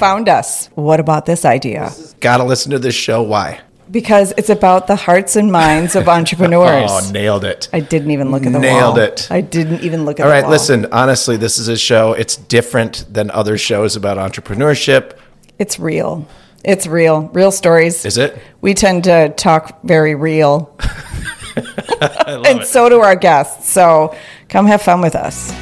found us. What about this idea? Gotta listen to this show. Why? Because it's about the hearts and minds of entrepreneurs. Oh, nailed it. I didn't even look at the Nailed wall. it. I didn't even look at All the right, wall. listen, honestly, this is a show. It's different than other shows about entrepreneurship. It's real. It's real. Real stories. Is it? We tend to talk very real. And it. so do our guests. So come have fun with us.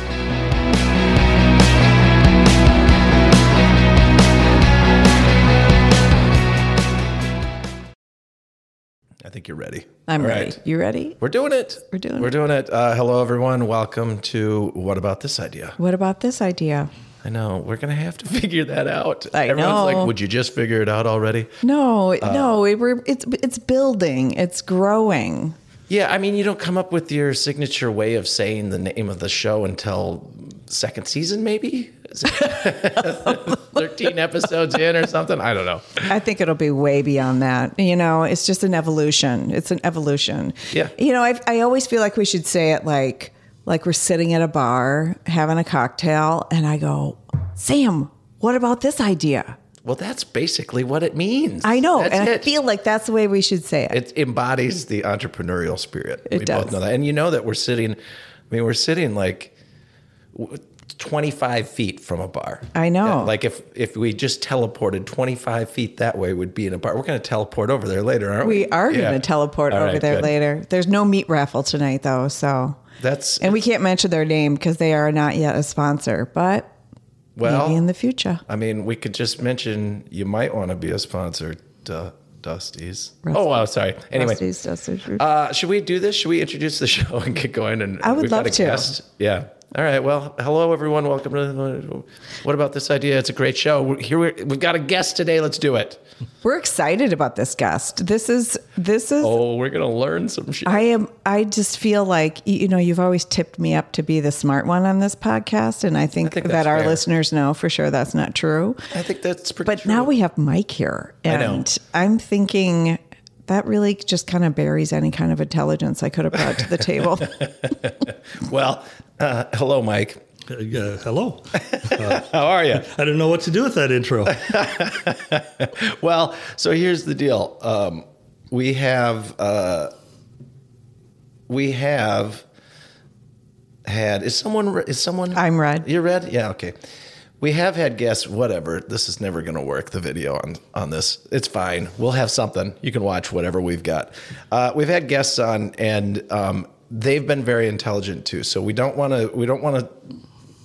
I think you're ready. I'm All ready. right. You ready? We're doing it. We're doing it. We're it. doing it. Uh, hello, everyone. Welcome to What About This Idea? What about this idea? I know we're gonna have to figure that out. I Everyone's know. like, "Would you just figure it out already?" No, Uh, no, it, we're, it's it's building. It's growing. Yeah, I mean, you don't come up with your signature way of saying the name of the show until second season, maybe. Is it Thirteen episodes in or something. I don't know. I think it'll be way beyond that. You know, it's just an evolution. It's an evolution. Yeah. You know, I, I always feel like we should say it like like we're sitting at a bar having a cocktail, and I go, Sam, what about this idea? Well, that's basically what it means. I know, That's and I feel like that's the way we should say it. it embodies the entrepreneurial spirit. It we does. both know that, and you know that we're sitting. I mean, we're sitting like w- twenty-five feet from a bar. I know. Yeah, like if if we just teleported twenty-five feet that way, we'd be in a bar. We're going to teleport over there later, aren't we? we are Yeah. going to teleport All over right, there good. later. There's no meat raffle tonight, though, so That's and we can't mention their name because they are not yet a sponsor, but well. maybe in the future. I mean, we could just mention you might want to be a sponsor, Du- Dusty's. Rusty- Oh, wow, sorry. Anyway, Rusty's Fruit. uh, should we do this? Should we introduce the show and get going? And I would love to. guest. Yeah. All right. Well, hello everyone. Welcome to. What about this idea? It's a great show. We're- Here we we've got a guest today. Let's do it. We're excited about this guest. This is this is Oh, we're gonna learn some shit. I am I just feel like you know you've always tipped me up to be the smart one on this podcast and I think, think that our fair. listeners know for sure that's not true. I think that's pretty. But true. now we have Mike here I know. and I'm thinking that really just kind of buries any kind of intelligence I could have brought to the table. Well, uh, hello, Mike. Uh, hello. How are you? I didn't know what to do with that intro. Well, so here's the deal. Um, we have uh, we have had is someone is someone I'm red. You're red. Yeah. Okay. We have had guests. Whatever. This is never going to work. The video on on this. It's fine. We'll have something. You can watch whatever we've got. Uh, we've had guests on, and um, they've been very intelligent too. So we don't want to. We don't want to.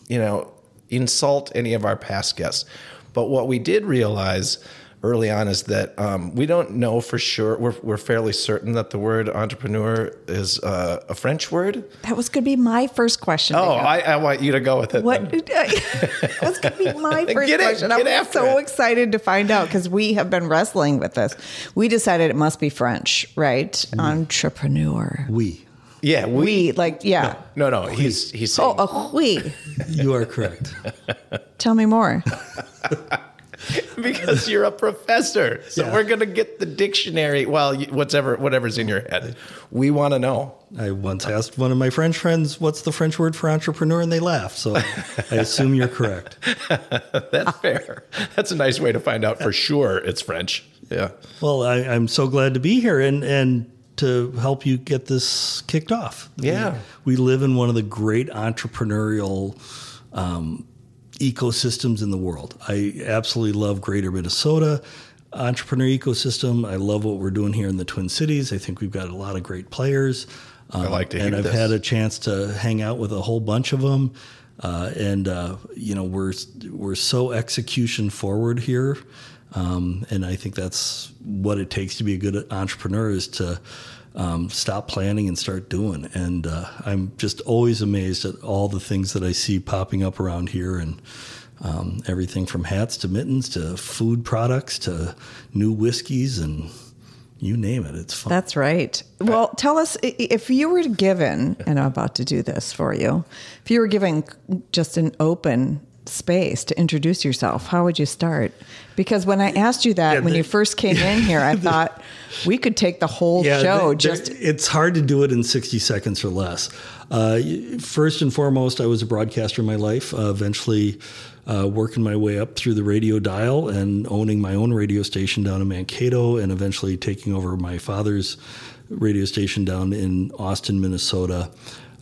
You know, insult any of our past guests. But what we did realize early on is that um, we don't know for sure. We're, we're fairly certain that the word entrepreneur is uh, a French word. That was going to be my first question. Oh. I, I want you to go with it. What then. that was going to be my first Get it, question. get I'm after so it. excited to find out because we have been wrestling with this. We decided it must be French, right? Mm-hmm. Entrepreneur. we. Yeah, we. We like yeah. No, no, he's he's saying Oh, a we. You are correct. Tell me more. because you're a professor. So Yeah. we're gonna get the dictionary. Well, whatever whatever's in your head, we want to know. I once asked one of my French friends, what's the French word for entrepreneur? And they laughed. So I assume you're correct. That's fair. That's a nice way to find out for sure it's French. Yeah. Well, I, I'm so glad to be here and, and to help you get this kicked off. Yeah. We, we live in one of the great entrepreneurial um, ecosystems in the world. I absolutely love greater Minnesota entrepreneur ecosystem. I love what we're doing here in the Twin Cities. I think we've got a lot of great players. Um, like to And I've this. had a chance to hang out with a whole bunch of them. Uh, and uh, you know we're we're so execution forward here, um, and I think that's what it takes to be a good entrepreneur is to um, stop planning and start doing. And uh, I'm just always amazed at all the things that I see popping up around here, and um, everything from hats to mittens to food products to new whiskeys and you name it. It's fun. That's right. Well, tell us if you were given, and I'm about to do this for you, if you were given just an open space to introduce yourself, how would you start? Because when I asked you that Yeah, when the- you first came in here, I thought we could take the whole show there- just it's hard to do it in 60 seconds or less. Uh, first and foremost, I was a broadcaster in my life, uh, eventually uh, working my way up through the radio dial and owning my own radio station down in Mankato and eventually taking over my father's radio station down in Austin, Minnesota.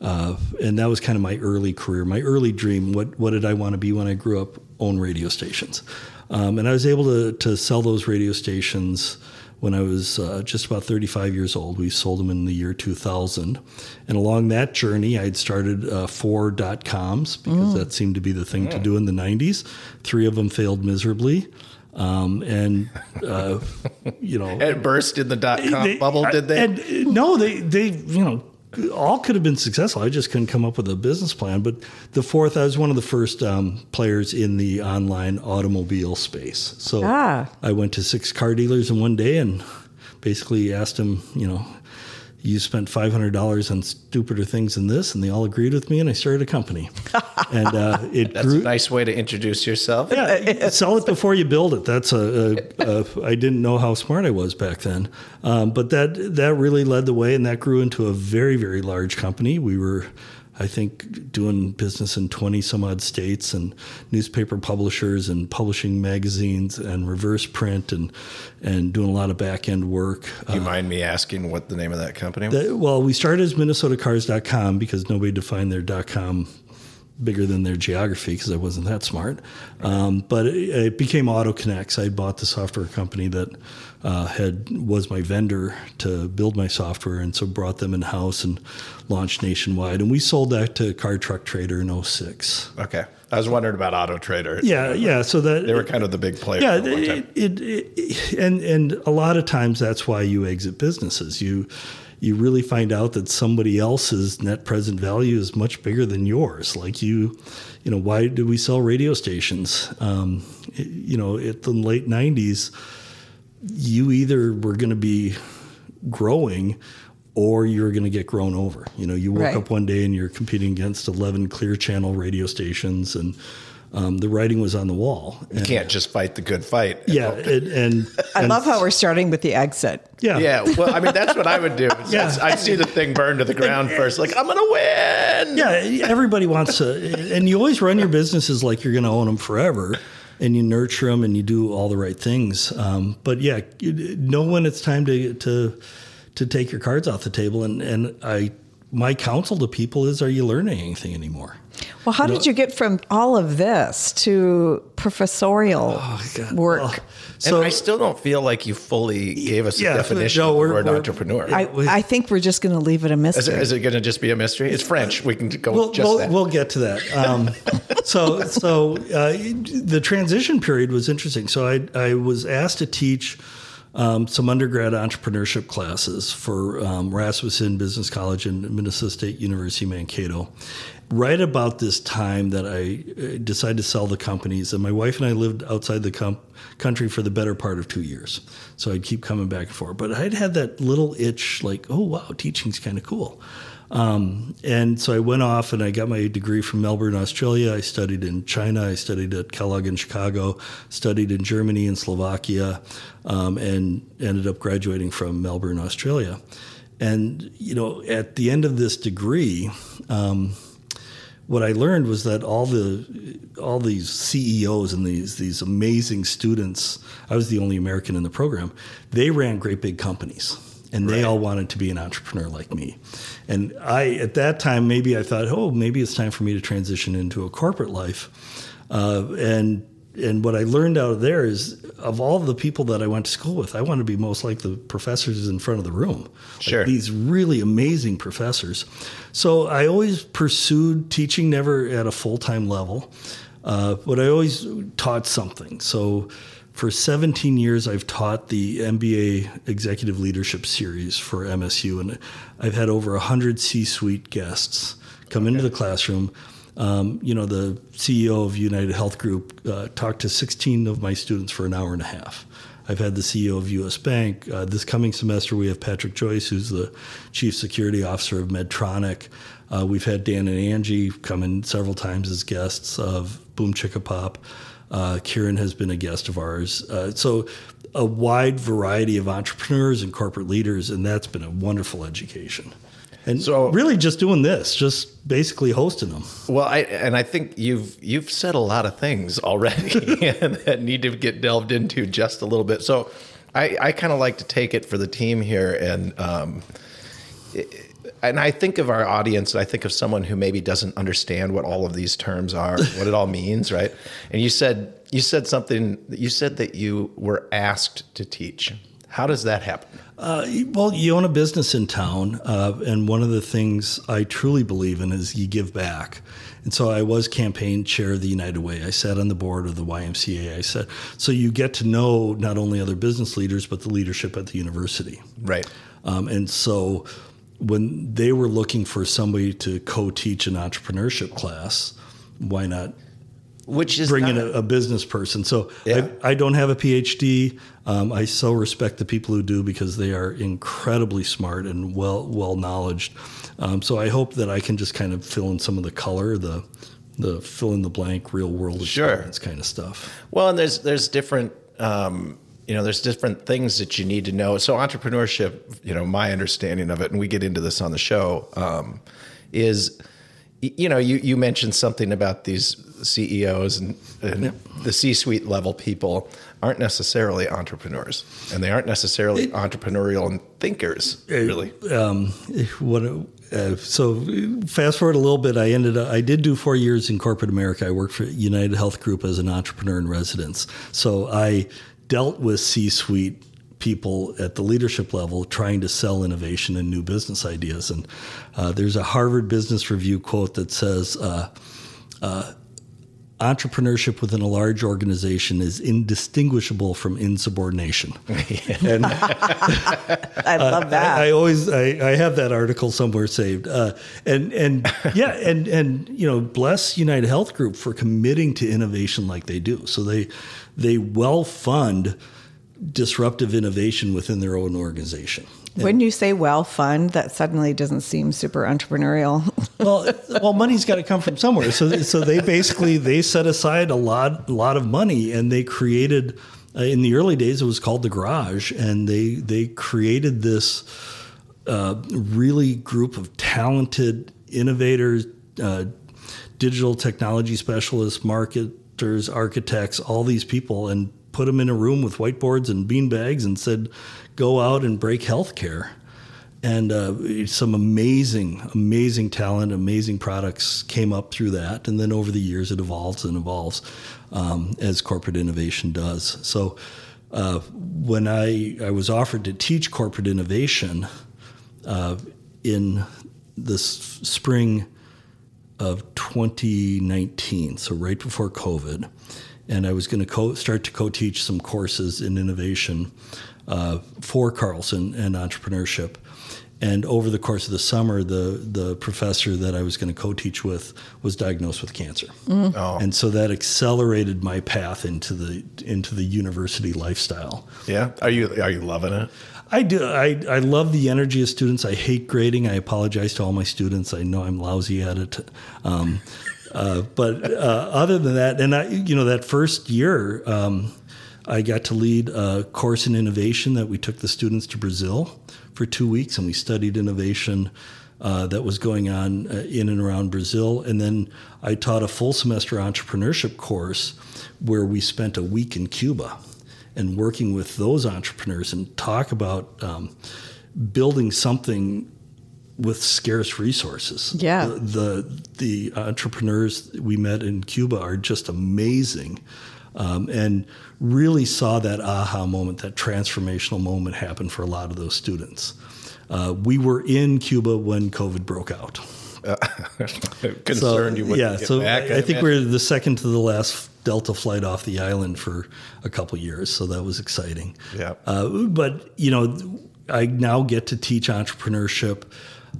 Uh, and that was kind of my early career, my early dream. What what did I want to be when I grew up? Own radio stations, um, and I was able to to sell those radio stations when I was uh, just about 35 years old. We sold them in the year 2000. And along that journey, I'd started uh, four dot coms because that seemed to be the thing to do in the 90s. Three of them failed miserably. Um, and, uh, you know, It burst in the dot com they- bubble, did they? And, uh, no, they they you know all could have been successful. I just couldn't come up with a business plan. But the fourth, I was one of the first um, players in the online automobile space. So Ah. I went to six car dealers in one day and basically asked them, you know. You spent five hundred dollars on stupider things than this, and they all agreed with me, and I started a company. and uh, it That's grew. a nice way to introduce yourself. Yeah, sell it before you build it. That's a, a, a. I didn't know how smart I was back then, um, but that that really led the way, and that grew into a very very large company. We were, I think, doing business in twenty some odd states, and newspaper publishers, and publishing magazines, and reverse print, and and doing a lot of back end work. Do you uh, mind me asking what the name of that company was? That- well, we started as MinnesotaCars.com because nobody defined their .com bigger than their geography because I wasn't that smart. Um, but it, it became AutoConX. I bought the software company that uh, had was my vendor to build my software, and so brought them in house and launched nationwide. And we sold that to Car Truck Trader in 06. okay. I was wondering about Auto Trader. Yeah, yeah. So that They were kind of the big player. yeah, at one time. it, it, it, and and a lot of times that's why you exit businesses. You you really find out that somebody else's net present value is much bigger than yours. Like you, you know, why do we sell radio stations? Um, it- you know, at the late '90s, you either were going to be growing or you're going to get grown over. You know, you woke Right. up one day and you're competing against 11 clear channel radio stations and um, the writing was on the wall. You can't just fight the good fight. and Yeah, hope- and, and I and- love how we're starting with the exit. yeah, Yeah, well, I mean, that's what I would do. Yeah. I'd see the thing burn to the ground first, like I'm gonna win. yeah. Everybody wants to, and you always run your businesses like you're going to own them forever, and you nurture them and you do all the right things. Um, but yeah, you know when it's time to to to take your cards off the table. And and I, my counsel to people is, are you learning anything anymore? Well, how did you get from all of this to professorial God. work? Oh, And so I still don't feel like you fully gave us Yeah, a definition no, of the we're- word we're- entrepreneur. I, I think we're just going to leave it a is, mystery. it, is it going to just be a mystery? It's French. We can go we'll, just we'll, that. we'll get to that. Um, so, so uh, the transition period was interesting. So I, I was asked to teach um, some undergrad entrepreneurship classes for um, Rasmussen Business College and Minnesota State University Mankato. Right about this time that I uh, decided to sell the companies, and my wife and I lived outside the com- country for the better part of two years. So I'd keep coming back and forth. But I'd had that little itch, like, oh wow, teaching's kind of cool. Um, and so I went off and I got my degree from Melbourne, Australia. I studied in China. I studied at Kellogg in Chicago, studied in Germany and Slovakia, um, and ended up graduating from Melbourne, Australia. And, you know, at the end of this degree, um, what I learned was that all the all these CEOs and these these amazing students, I was the only American in the program. They ran great big companies, and they all wanted to be an entrepreneur like me. And I, at that time, maybe I thought, oh, maybe it's time for me to transition into a corporate life. Uh, and and what I learned out of there is, of all the people that I went to school with, I want to be most like the professors in front of the room. Like Sure. these really amazing professors. So I always pursued teaching, never at a full time level, uh, but I always taught something. So for 17 years, I've taught the MBA Executive Leadership Series for MSU, and I've had over 100 C suite guests come into the classroom. Um, you know, the CEO of United Health Group uh, talked to 16 of my students for an hour and a half. I've had the CEO of U.S. Bank. Uh, this coming semester, we have Patrick Joyce, who's the Chief Security Officer of Medtronic. Uh, we've had Dan and Angie come in several times as guests of Boom Chicka Pop. Uh, Kieran has been a guest of ours. Uh, so, a wide variety of entrepreneurs and corporate leaders, and that's been a wonderful education. And So- really, just doing this, just basically hosting them. Well, I and I think you've you've said a lot of things already that need to get delved into just a little bit. So, I I kind of like to take it for the team here, and um, and I think of our audience, and I think of someone who maybe doesn't understand what all of these terms are, what it all means, right? And you said you said something. You said that you were asked to teach. How does that happen? Uh, well, you own a business in town, uh, and one of the things I truly believe in is you give back. And so I was campaign chair of the United Way. I sat on the board of the YMCA. I said, so you get to know not only other business leaders, but the leadership at the university. Right. Um, and so when they were looking for somebody to co teach an entrepreneurship class, why not Which is bringing not- a, a business person. So Yeah. I, I don't have a PhD. Um, I so respect the people who do because they are incredibly smart and well well knowledged. Um, so I hope that I can just kind of fill in some of the color, the the fill in the blank, real world Sure. experience kind of stuff. Well, and there's there's different um, you know there's different things that you need to know. So entrepreneurship, you know, my understanding of it, and we get into this on the show, um, is you know you you mentioned something about these CEOs and, and the C-suite level people aren't necessarily entrepreneurs, and they aren't necessarily entrepreneurial and thinkers, really. um, what uh, so fast forward a little bit i ended up i did do four years in corporate america. I worked for united health group as an entrepreneur in residence. So i dealt with c-suite people at the leadership level trying to sell innovation and new business ideas and uh, there's a harvard business review quote that says uh, entrepreneurship within a large organization is indistinguishable from insubordination and I love that. I, I always I, I have that article somewhere saved. Uh, and and yeah, and and you know, bless United Health Group for committing to innovation like they do. So they they well fund disruptive innovation within their own organization. when you say well fund, that suddenly doesn't seem super entrepreneurial. well, well, money's got to come from somewhere. So, so they basically they set aside a lot, a lot of money, and they created. Uh, in the early days, it was called the Garage, and they they created this uh, really group of talented innovators, uh, digital technology specialists, marketers, architects, all these people, and put them in a room with whiteboards and beanbags, and said, "Go out and break healthcare." and uh, some amazing, amazing talent, amazing products came up through that. And then over the years, it evolves and evolves um, as corporate innovation does. So uh, when I, I was offered to teach corporate innovation uh, in the s- spring of 2019, so right before COVID, and I was going to co- start to co-teach some courses in innovation uh, for Carlson and entrepreneurship. And over the course of the summer, the the professor that I was going to co-teach with was diagnosed with cancer, Oh. and so that accelerated my path into the into the university lifestyle. Yeah. Are you are you loving it? I do. I, I love the energy of students. I hate grading. I apologize to all my students. I know I'm lousy at it. Um, uh, but uh, other than that, and I, you know, that first year, um, I got to lead a course in innovation that we took the students to Brazil for two weeks, and we studied innovation uh, that was going on uh, in and around Brazil. And then I taught a full semester entrepreneurship course where we spent a week in Cuba and working with those entrepreneurs and talk about um, building something with scarce resources. Yeah. The, the the entrepreneurs we met in Cuba are just amazing. Um, and really saw that aha moment, that transformational moment happen for a lot of those students. Uh, we were in Cuba when COVID broke out. Concerned you wouldn't yeah, get so back. I, I think imagine. we're the second to the last Delta flight off the island for a couple years, so that was exciting. Yeah. Uh, but you know, I now get to teach entrepreneurship,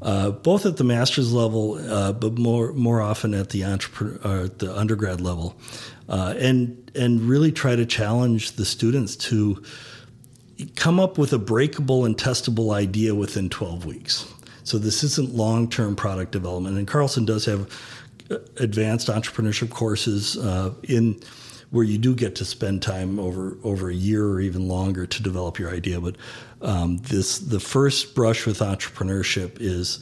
uh, both at the master's level, uh, but more more often at the entrepreneur, uh, the undergrad level, uh, and and really try to challenge the students to come up with a breakable and testable idea within 12 weeks. So this isn't long-term product development. And Carlson does have advanced entrepreneurship courses uh, in where you do get to spend time over over a year or even longer to develop your idea. But um, this the first brush with entrepreneurship is,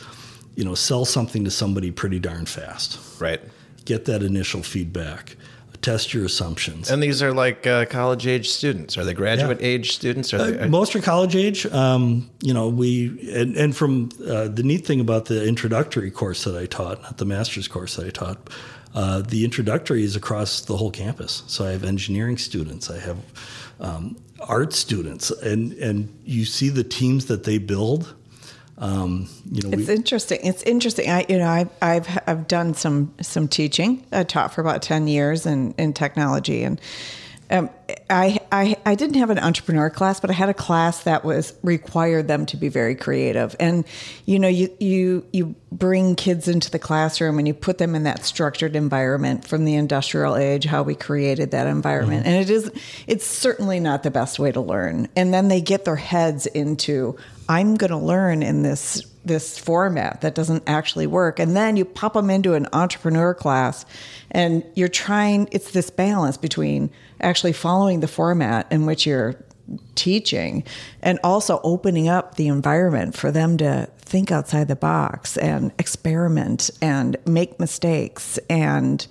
you know, sell something to somebody pretty darn fast. Right. Get that initial feedback. Test your assumptions. And these are like uh, college age students. Are they graduate Yeah. age students? Are Uh, they, most are college age. Um, you know, we and, and from uh, the neat thing about the introductory course that I taught, not the master's course that I taught, uh, the introductory is across the whole campus. So I have engineering students, I have um, art students, and and you see the teams that they build. Um, you know, It's we, interesting. It's interesting. I, you know, I've, I've, I've done some, some teaching. I taught for about 10 years in, in technology and, um, I, I, I didn't have an entrepreneur class, but I had a class that was required them to be very creative. And, you know, you, you, you bring kids into the classroom and you put them in that structured environment from the industrial age, how we created that environment. And it is, it's certainly not the best way to learn. And then they get their heads into, I'm going to learn in this this format that doesn't actually work and then you pop them into an entrepreneur class and you're trying it's this balance between actually following the format in which you're teaching and also opening up the environment for them to think outside the box and experiment and make mistakes and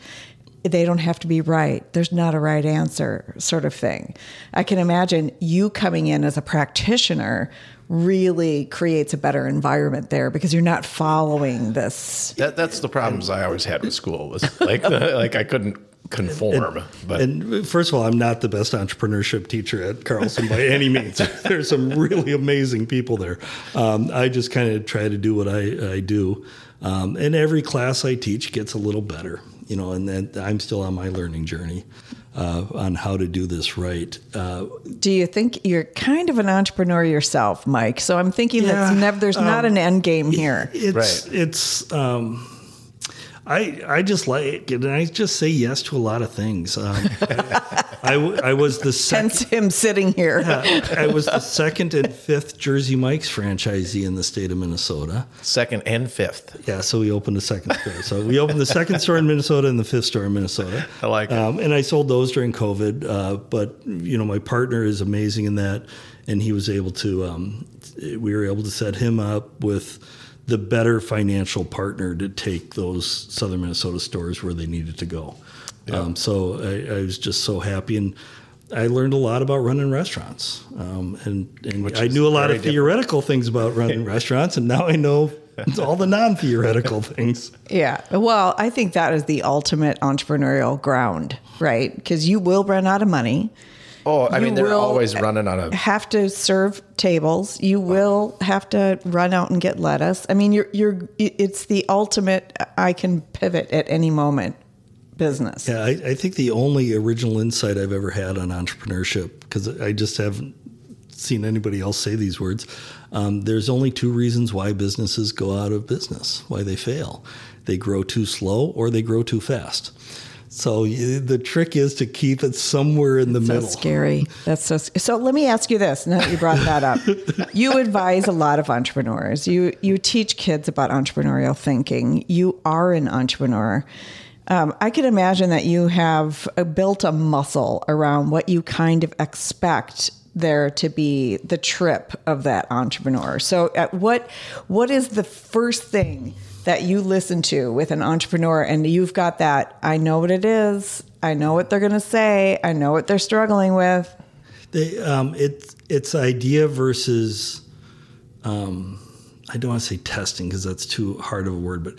they don't have to be right. There's not a right answer, sort of thing. I can imagine you coming in as a practitioner really creates a better environment there because you're not following this. that, that's the problems I always had with school was like the, like I couldn't conform. but And first of all, I'm not the best entrepreneurship teacher at Carlson by any means. There's some really amazing people there. Um, I just kind of try to do what I, I do. Um, and every class I teach gets a little better, you know, and then I'm still on my learning journey uh, on how to do this right. Uh, Do you think you're kind of an entrepreneur yourself, Mike? So I'm thinking Yeah, that never, there's not an end game here. it's, Right. it's, um, I, I just like and I just say yes to a lot of things. Um, I, I, w- I was the second. Hence him sitting here. I was the second and fifth Jersey Mike's franchisee in the state of Minnesota. second and fifth. Yeah, so we opened the second store. So we opened the second store in Minnesota and the fifth store in Minnesota. I like it. Um, and I sold those during COVID. Uh, but you know, my partner is amazing in that, and he was able to. Um, we were able to set him up with the better financial partner to take those southern Minnesota stores where they needed to go. Um, so I, I was just so happy and. I learned a lot about running restaurants, um, and, and I knew a lot very of theoretical things about running restaurants, and now I know all the non-theoretical things. Yeah. Well, I think that is the ultimate entrepreneurial ground, right? Because you will run out of money. Oh, I You mean, they're always running on a. Have to serve tables. You will have to run out and get lettuce. I mean, you're you're. It's the ultimate. I can pivot at any moment. Business. Yeah, I, I think the only original insight I've ever had on entrepreneurship, because I just haven't seen anybody else say these words. Um, there's only two reasons why businesses go out of business, why they fail. They grow too slow or they grow too fast. So the trick is to keep it somewhere in the middle. scary. That's so. sc- So let me ask you this. Now that you brought that up, you advise a lot of entrepreneurs. You you teach kids about entrepreneurial thinking. You are an entrepreneur. Um, I can imagine that you have uh, built a muscle around what you kind of expect there to be the trip of that entrepreneur. So, what what is the first thing that you listen to with an entrepreneur, and you've got that? I know what it is. I know what they're going to say. I know what they're struggling with. They, um, it, it's idea versus, um, I don't want to say testing because that's too hard of a word, but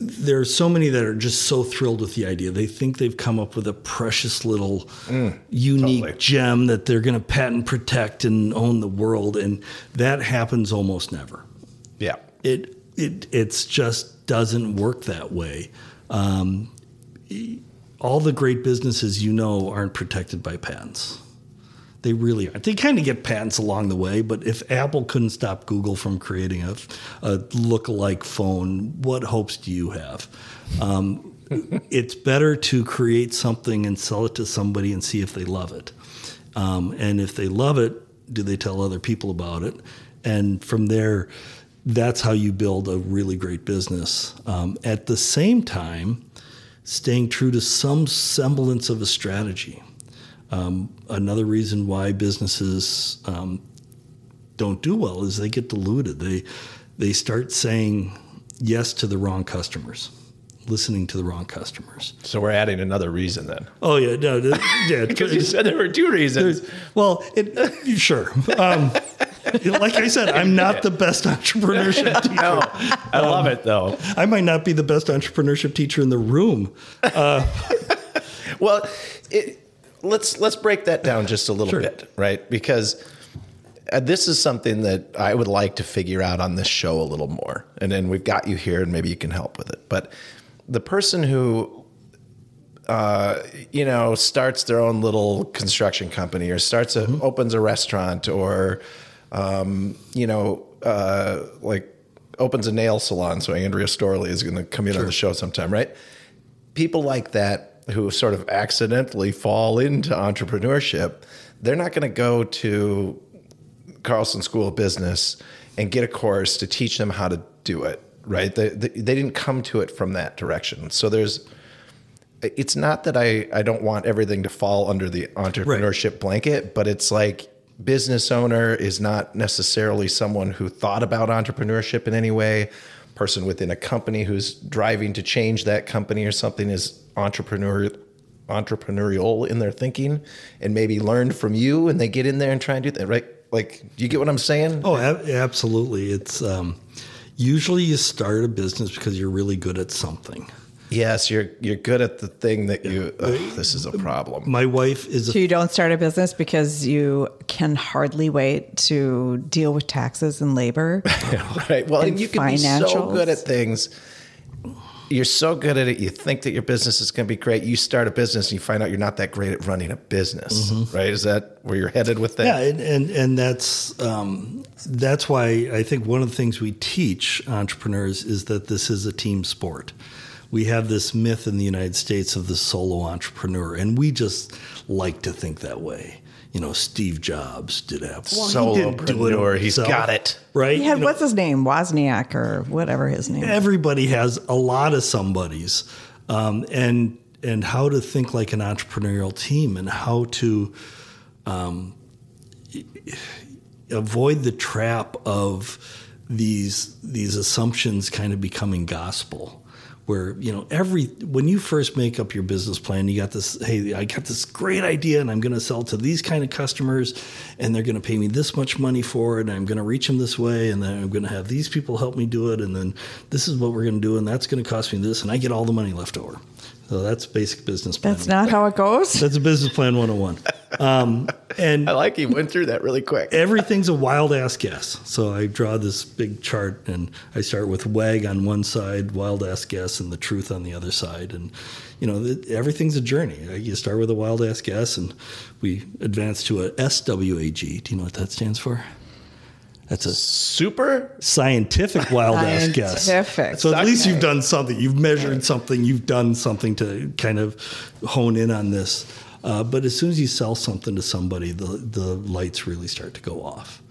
there are so many that are just so thrilled with the idea. They think they've come up with a precious little unique totally. gem that they're going to patent, protect, and own the world, and that happens almost never. Yeah. It it it's just doesn't work that way. Um, all the great businesses you know aren't protected by patents. They really aren't. They kind of get patents along the way, but if Apple couldn't stop Google from creating a, a look-alike phone, what hopes do you have? Um, it's better to create something and sell it to somebody and see if they love it. Um, and if they love it, Do they tell other people about it? And from there, that's how you build a really great business. Um, at the same time, staying true to some semblance of a strategy. Um, another reason why businesses um, don't do well is they get diluted. They they start saying yes to the wrong customers, listening to the wrong customers. So we're adding another reason then. Oh yeah, no, yeah. Because you said there were two reasons. Well, it, sure. Um, like I said, I'm not the best entrepreneurship teacher. No, I love it though. I might not be the best entrepreneurship teacher in the room. Well, it, let's let's break that down just a little Sure. bit, right? Because uh, this is something that I would like to figure out on this show a little more, and then we've got you here, and maybe you can help with it. But the person who, uh, you know, starts their own little construction company, or starts a opens a restaurant, or um, you know, uh, like opens a nail salon. So Andrea Storley is going to come in on the show sometime, right? people like that who sort of accidentally fall into entrepreneurship, they're not going to go to Carlson School of Business and get a course to teach them how to do it, right? They, they, they didn't come to it from that direction. So there's, it's not that I, I don't want everything to fall under the entrepreneurship blanket, but it's like business owner is not necessarily someone who thought about entrepreneurship in any way. Person within a company who's driving to change that company or something is entrepreneur entrepreneurial in their thinking and maybe learned from you and they get in there and try and do that, right? Like, do you get what I'm saying? Oh, ab- absolutely. It's um, usually you start a business because you're really good at something. Yes, you're you're good at the thing that you. Ugh, this is a problem. My wife is a So you don't start a business because you can hardly wait to deal with taxes and labor. right. Well, and, and you can be so good at things. You're so good at it. You think that your business is going to be great. You start a business and you find out you're not that great at running a business. Right? Is that where you're headed with that? Yeah, and and, and that's um, that's why I think one of the things we teach entrepreneurs is that this is a team sport. We have this myth in the United States of the solo entrepreneur, and we just like to think that way. You know, Steve Jobs did have well, he didn't do it Solopreneur. He's himself, got it. right. He had You know, what's his name, Wozniak or whatever his name. is. everybody has a lot of somebodies um, and and how to think like an entrepreneurial team and how to um, avoid the trap of these these assumptions kind of becoming gospel where you know every when you first make up your business plan you got this hey i got this great idea and i'm going to sell to these kind of customers and they're going to pay me this much money for it and i'm going to reach them this way and then i'm going to have these people help me do it and then this is what we're going to do and that's going to cost me this and i get all the money left over so that's basic business plan That's not how it goes. that's a business plan 101 um, and I like he went through that really quick. everything's a wild ass guess. So I draw this big chart and I start with WAG on one side, wild ass guess, and the truth on the other side. And, you know, th- everything's a journey. You start with a wild ass guess and we advance to a SWAG. Do you know what that stands for? That's a Super. scientific wild ass guess. Scientific. So at least you've done something. You've measured something. You've done something to kind of hone in on this. Uh, but as soon as you sell something to somebody, the the lights really start to go off.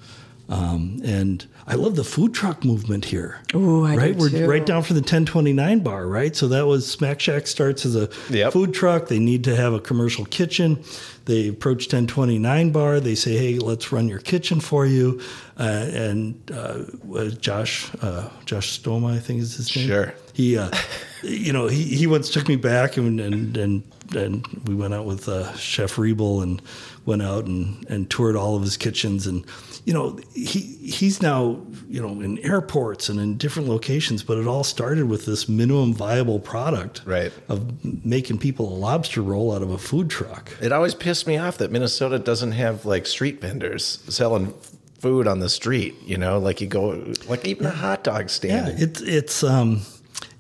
Um, and I love the food truck movement here. Ooh, I do right? We're too. right down from the 1029 bar, right? So that was Smack Shack starts as a Yep. food truck. They need to have a commercial kitchen. They approach 1029 bar. They say, "Hey, let's run your kitchen for you." Uh, and uh, uh, Josh, uh, Josh Thoma, I think is his name. Sure. He, uh, you know, he, he once took me back and and and, and we went out with uh, Chef Riebel and went out and, and toured all of his kitchens and you know he he's now you know in airports and in different locations but it all started with this minimum viable product Right. of making people a lobster roll out of a food truck It always pissed me off that Minnesota doesn't have like street vendors selling food on the street. You know, like you go, like even a hot dog stand. yeah stand. it's it's um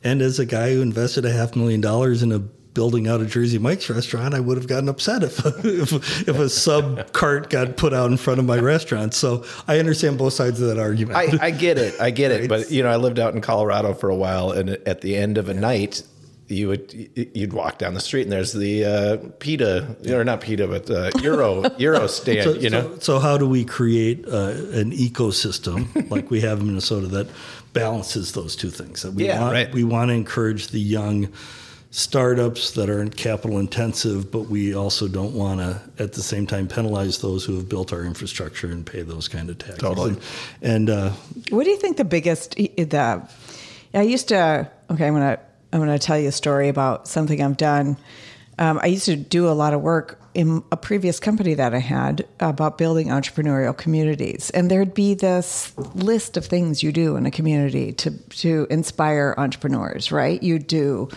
and as a guy who invested a half million dollars in a building out a Jersey Mike's restaurant, I would have gotten upset if if, if a sub cart got put out in front of my restaurant. So I understand both sides of that argument. I, I get it. I get it. But, you know, I lived out in Colorado for a while, and at the end of a night, you would you'd walk down the street and there's the uh, pita or not pita but uh, gyro gyro stand So, you know so, so how do we create uh, an ecosystem like we have in Minnesota that balances those two things? That we Yeah, want, right. we want to encourage the young startups that aren't capital intensive, but we also don't want to at the same time penalize those who have built our infrastructure and pay those kind of taxes. Totally. And, and uh, What do you think the biggest the I used to okay, I'm gonna I'm gonna tell you a story about something I've done. Um, I used to do a lot of work in a previous company that I had about building entrepreneurial communities, and there'd be this list of things you do in a community to to inspire entrepreneurs. Right? You do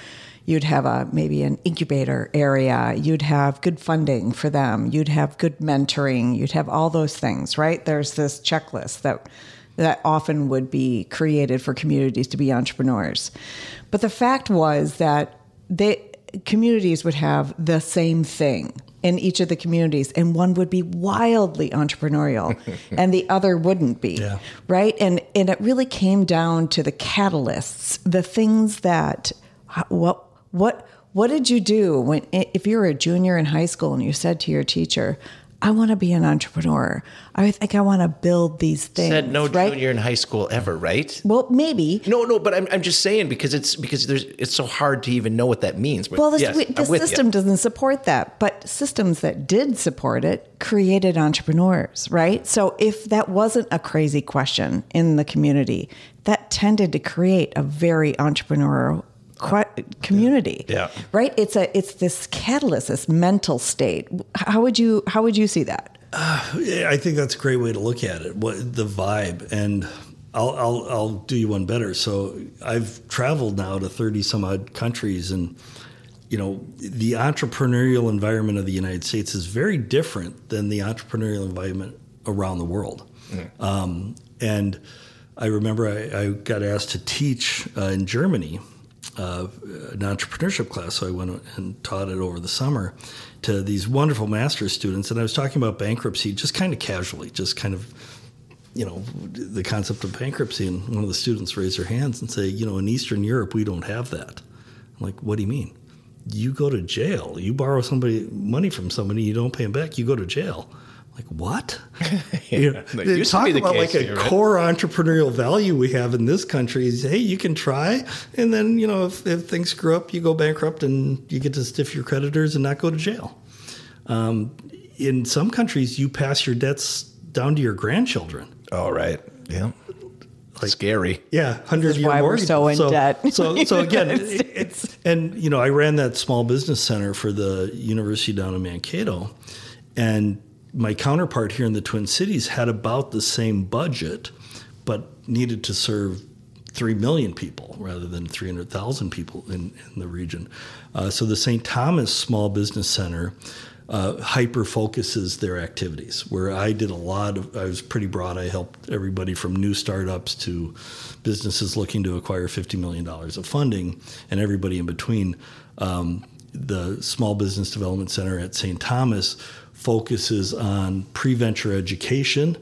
you'd have a maybe an incubator area you'd have good funding for them you'd have good mentoring you'd have all those things right? There's this checklist that that often would be created for communities to be entrepreneurs. But the fact was that they communities would have the same thing in each of the communities and one would be wildly entrepreneurial and the other wouldn't be Yeah. right? And and it really came down to the catalysts the things that what what what did you do when if you were a junior in high school and you said to your teacher i want to be an entrepreneur i think i want to build these things said no right junior in high school ever right well maybe no no but I'm, I'm just saying because it's because there's it's so hard to even know what that means but Well, the, yes, we- the you. system doesn't support that, but systems that did support it created entrepreneurs, right? So if that wasn't a crazy question in the community, that tended to create a very entrepreneurial community. Yeah. Right? It's a it's this catalyst, this mental state. How would you how would you see that? Yeah, I think that's a great way to look at it. What the vibe, and I'll I'll, I'll do you one better. So I've traveled now to thirty some odd countries, and you know the entrepreneurial environment of the United States is very different than the entrepreneurial environment around the world. Um, and I remember I, I got asked to teach uh, in Germany uh, an entrepreneurship class. So I went and taught it over the summer to these wonderful master's students. And I was talking about bankruptcy just kind of casually, just kind of, you know, the concept of bankruptcy. And one of the students raised their hands and say, you know, in Eastern Europe, we don't have that. I'm like, what do you mean? You go to jail. You borrow somebody money from somebody, you don't pay them back, you go to jail. I'm like what? You know, that talk about case like a right? core entrepreneurial value we have in this country is hey you can try and then you know if, if things screw up you go bankrupt and you get to stiff your creditors and not go to jail. Um, in some countries you pass your debts down to your grandchildren. All right. Yeah. Like, scary. yeah, hundred year why we're so in debt. So, so again, United it- it's and you know, I ran that small business center for the university down in Mankato, and my counterpart here in the Twin Cities had about the same budget, but needed to serve three million people rather than three hundred thousand people in, in the region. Uh, so the St. Thomas Small Business Center uh, hyper focuses their activities. Where I did a lot of, I was pretty broad. I helped everybody from new startups to businesses looking to acquire $50 million of funding and everybody in between. Um, the Small Business Development Center at St. Thomas focuses on pre venture education,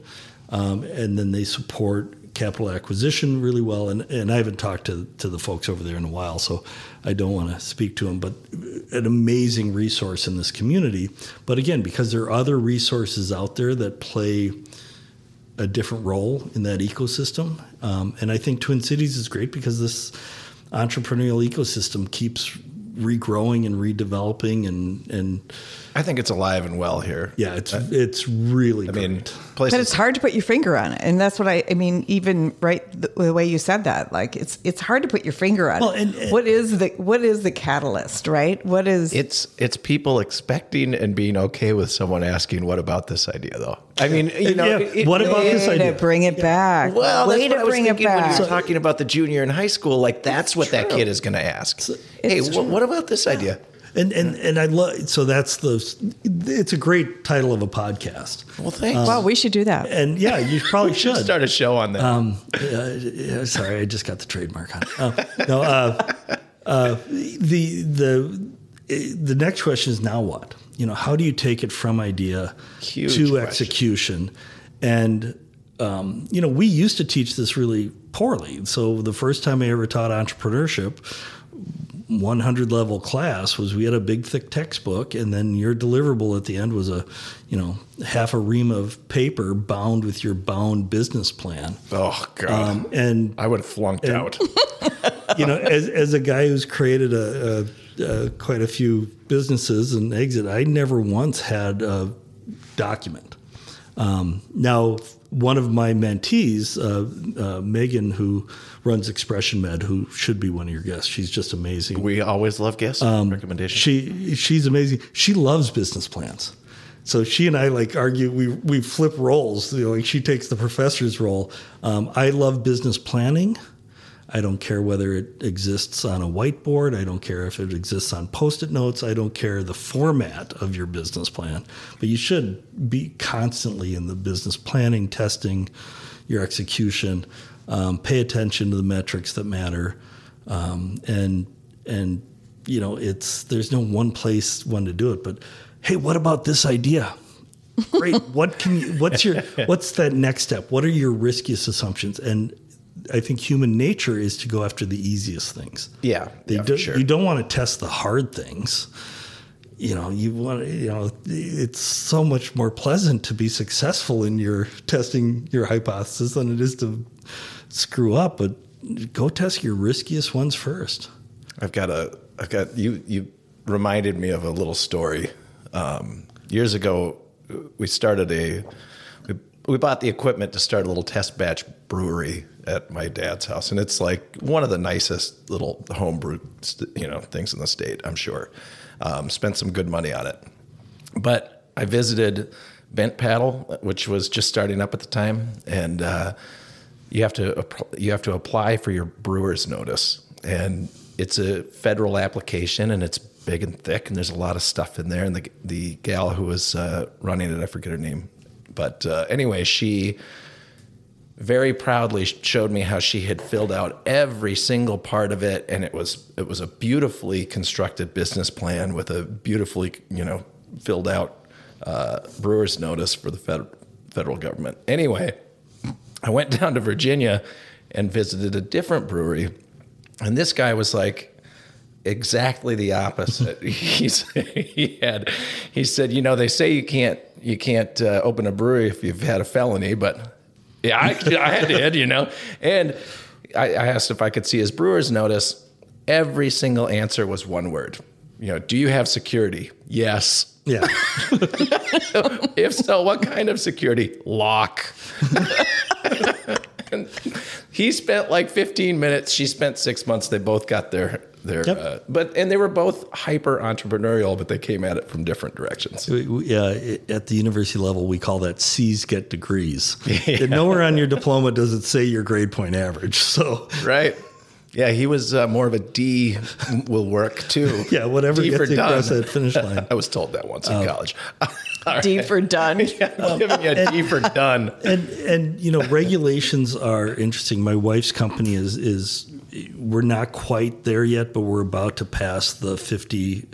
um, and then they support capital acquisition really well. And, and I haven't talked to, to the folks over there in a while, so I don't want to speak to them, but an amazing resource in this community. But again, because there are other resources out there that play a different role in that ecosystem. Um, and I think Twin Cities is great because this entrepreneurial ecosystem keeps regrowing and redeveloping and, and i think it's alive and well here yeah, it's uh, it's really i mean great. Places But it's hard to put your finger on it, and that's what I. I mean, even right the, the way you said that, like it's it's hard to put your finger on Well, it. and- and- what is the what is the catalyst, right? What is it's it's people expecting and being okay with someone asking what about this idea though i mean you know Yeah, it- what it- about this way to idea? bring it back? Well, way that's what to I was bring it thinking when you were talking about the junior in high school. Like that's what that kid is going to ask. hey, wh- what about this idea? And and and I love so that's the it's a great title of a podcast. Well, thanks. well, we should do that. And yeah, you probably should. Start a show on that. Um, uh, yeah, sorry, I just got the trademark on it. Uh, no, uh, uh, the the the next question is now what? You know, how do you take it from idea Huge to question. execution? And um, you know, we used to teach this really poorly. So the first time I ever taught entrepreneurship, 100 level class was we had a big thick textbook and then your deliverable at the end was a you know half a ream of paper bound with your bound business plan. Oh God, um, and I would have flunked out. you know as, as a guy who's created a, a, a quite a few businesses and exit i never once had a document. Um, now one of my mentees uh, uh, megan who runs ExpressionMed who should be one of your guests she's just amazing We always love guest recommendations. she she's amazing. She loves business plans. So she and I like argue. We we flip roles. You know, like she takes the professor's role. Um, I love business planning. I don't care whether it exists on a whiteboard. I don't care if it exists on post-it notes. I don't care the format of your business plan. But you should be constantly in the business planning, testing, your execution. Um, pay attention to the metrics that matter, um, and and you know it's there's no one place one to do it. But hey, what about this idea? Great. what can you? What's your? What's that next step? What are your riskiest assumptions? And I think human nature is to go after the easiest things. yeah, They yeah, do, sure. You don't want to test the hard things. You know, you want you know, it's so much more pleasant to be successful in your testing your hypothesis than it is to screw up. But go test your riskiest ones first. I've got a, I've got you. You reminded me of a little story. Um, years ago, we started a, we, we bought the equipment to start a little test batch brewery at my dad's house, and it's like one of the nicest little homebrew, you know, things in the state. I'm sure. Um, spent some good money on it, but I visited Bent Paddle, which was just starting up at the time, and uh, you have to you have to apply for your brewer's notice, and it's a federal application, and it's big and thick, and there's a lot of stuff in there. And the the gal who was uh, running it, I forget her name, but uh, anyway, she very proudly showed me how she had filled out every single part of it. And it was it was a beautifully constructed business plan with a beautifully you know filled out uh, brewer's notice for the fed, federal government. Anyway i went down to virginia and visited a different brewery and this guy was like exactly the opposite. He's, he had, he said, you know, they say you can't, you can't uh, open a brewery if you've had a felony, but yeah, I, I did, you know. And I, I asked if I could see his brewer's notice. Every single answer was one word. You know, do you have security? Yes. Yeah. If so, what kind of security? Lock. He spent like 15 minutes. She spent six months. They both got their their, Yep. uh, but and they were both hyper entrepreneurial, but they came at it from different directions. We- we- yeah, at the university level, we call that C's get degrees. And nowhere on your diploma does it say your grade point average. So, Right? Yeah, he was uh, more of a D will work too. yeah, whatever D for gets you across that finish line. I was told that once in Oh. college. D for done. I'm giving you a D for done. and and you know regulations are interesting. My wife's company is is we're not quite there yet, but we're about to pass the 50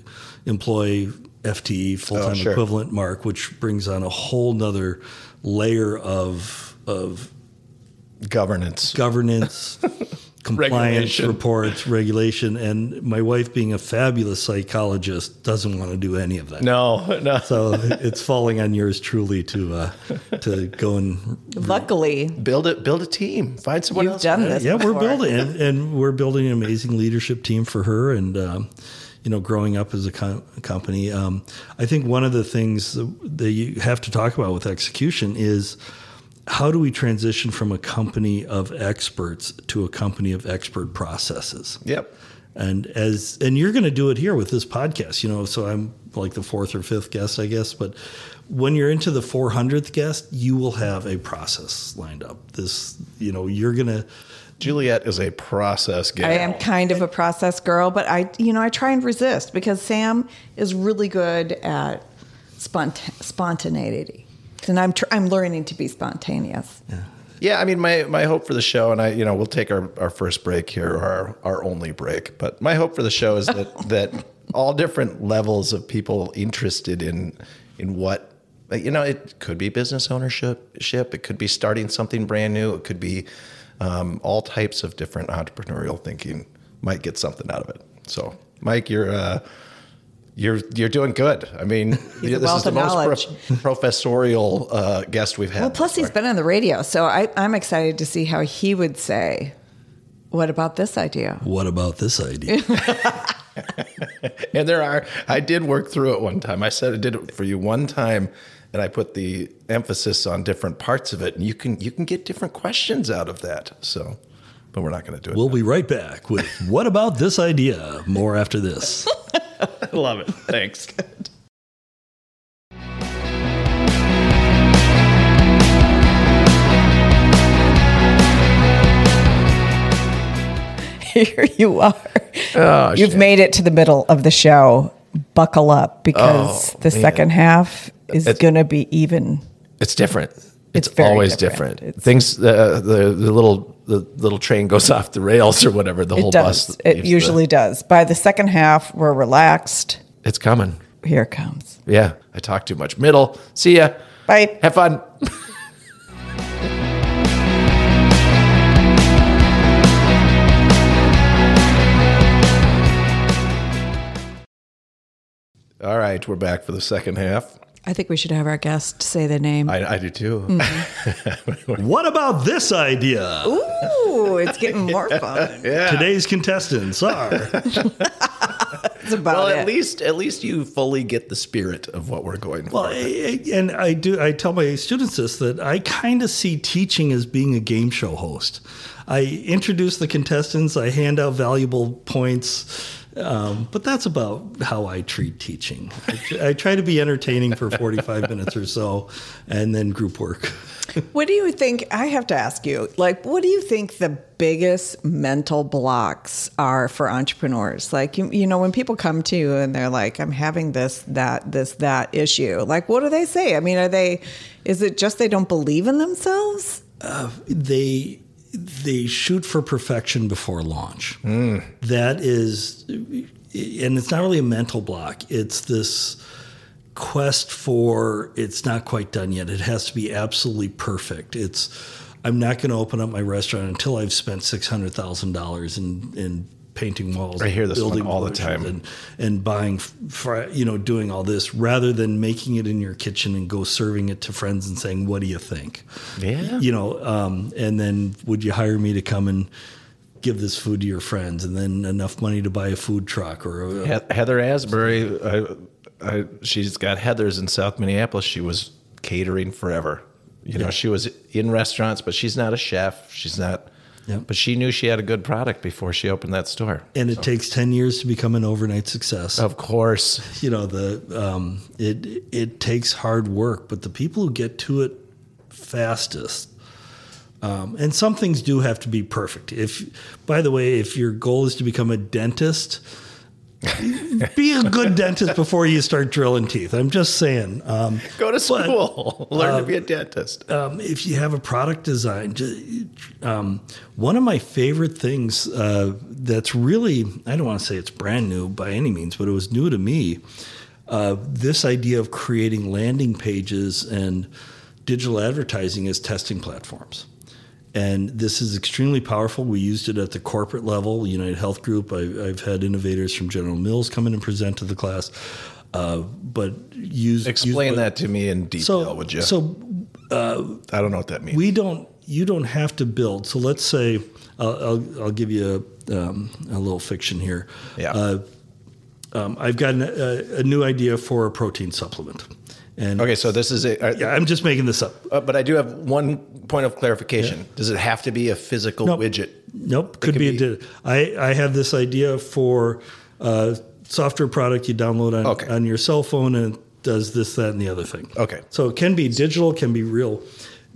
employee FTE full time Oh, sure. equivalent mark, which brings on a whole nother layer of of Governance. governance. Compliance Regulation. reports, regulation, and my wife, being a fabulous psychologist, doesn't want to do any of that. No, no. So it's falling on yours truly to uh, to go and Luckily, Build it. Build a team. Find someone you've else. done this. yeah, we're building and, and we're building an amazing leadership team for her, and um, you know, growing up as a com- company. Um, I think one of the things that you have to talk about with execution is how do we transition from a company of experts to a company of expert processes? Yep. And as and you're going to do it here with this podcast, you know. So I'm like the fourth or fifth guest, I guess. But when you're into the 400th guest, you will have a process lined up. This, you know, you're going to. Juliet is a process gal. I am kind of a process girl, but I, you know, I try and resist because Sam is really good at spont- spontaneity, and I'm tr- I'm learning to be spontaneous. Yeah, I mean, my, my hope for the show, and I, you know, we'll take our, our first break here, or our, our only break. But my hope for the show is that that all different levels of people interested in in what you know, it could be business ownership, ship, it could be starting something brand new, it could be um, all types of different entrepreneurial thinking. Might get something out of it. So, Mike, you're uh, you're you're doing good. I mean, a this is the most pro- professorial uh, guest we've had. Well, plus he's been on the radio, so I, I'm excited to see how he would say, "What about this idea?" What about this idea? And there are, I did work through it one time. I said I did it for you one time, and I put the emphasis on different parts of it, and you can you can get different questions out of that. So, but we're not going to do it. we'll be right back with What About This Idea? More after this. I love it. Thanks. Here you are. Oh, You've shit. made it to the middle of the show. Buckle up because Oh, the man. second half is going to be even. It's different. It's, It's always different. different. It's- Things the, the the little the little train goes off the rails or whatever. The whole It does. bus. It usually the- does. By the second half, we're relaxed. it's coming. Here it comes. Yeah, I talk too much. Middle. See ya. Bye. Have fun. All right, we're back for the second half. I think we should have our guest say the name. I, I do too. Mm-hmm. what about this idea? Ooh, it's getting more fun. yeah. Today's contestants are It's about Well, it. at least at least you fully get the spirit of what we're going Well, for. I- I- and I do. I tell my students this that I kind of see teaching as being a game show host. I introduce the contestants. I hand out valuable points. Um, but that's about how I treat teaching. I, I try to be entertaining for 45 minutes or so, and then group work. What do you think? I have to ask you, like, what do you think the biggest mental blocks are for entrepreneurs? Like, you, you know, when people come to you and they're like, I'm having this, that, this, that issue, like, what do they say? I mean, are they, is it just they don't believe in themselves? they they shoot for perfection before launch. Hmm. That is, and it's not really a mental block. It's this quest for it's not quite done yet. It has to be absolutely perfect. It's I'm not going to open up my restaurant until I've spent six hundred thousand dollars in in painting walls. I hear this building all the time. and and buying, fr- you know, doing all this rather than making it in your kitchen and go serving it to friends and saying, "What do you think?" Yeah. you know, um, and then would you hire me to come and give this food to your friends, and then enough money to buy a food truck or a, Heather Asbury, I, I, she's got Heather's in South Minneapolis. She was catering forever. You know, she was in restaurants, but she's not a chef. She's not. Yep. But she knew she had a good product before she opened that store. and it takes ten years to become an overnight success. Of course. You know, the um, it it takes hard work, but the people who get to it fastest. Um, and some things do have to be perfect. If, by the way, if your goal is to become a dentist, be a good dentist before you start drilling teeth. I'm just saying. Um, Go to But, school. Learn to be a dentist. um, if you have a product design, um, one of my favorite things uh, that's really, I don't want to say it's brand new by any means, but it was new to me. Uh, this idea of creating landing pages and digital advertising as testing platforms. And this is extremely powerful. We used it at the corporate level, United Health Group. I, I've had innovators from General Mills come in and present to the class. Uh, but use Explain use- that to me in detail, So, would you? so I don't know what that means. we don't you don't have to build so let's say i'll, I'll, I'll give you a, um, a little fiction here Yeah. uh, um, i've got an, a, a new idea for a protein supplement and okay, so this is a. uh, yeah, i'm just making this up uh, but I do have one point of clarification. Does it have to be a physical Nope. widget? Nope, could, could be, be- I I have this idea for a software product you download on, Okay. on your cell phone and it does this, that, and the other thing. Okay. So it can be digital, can be real.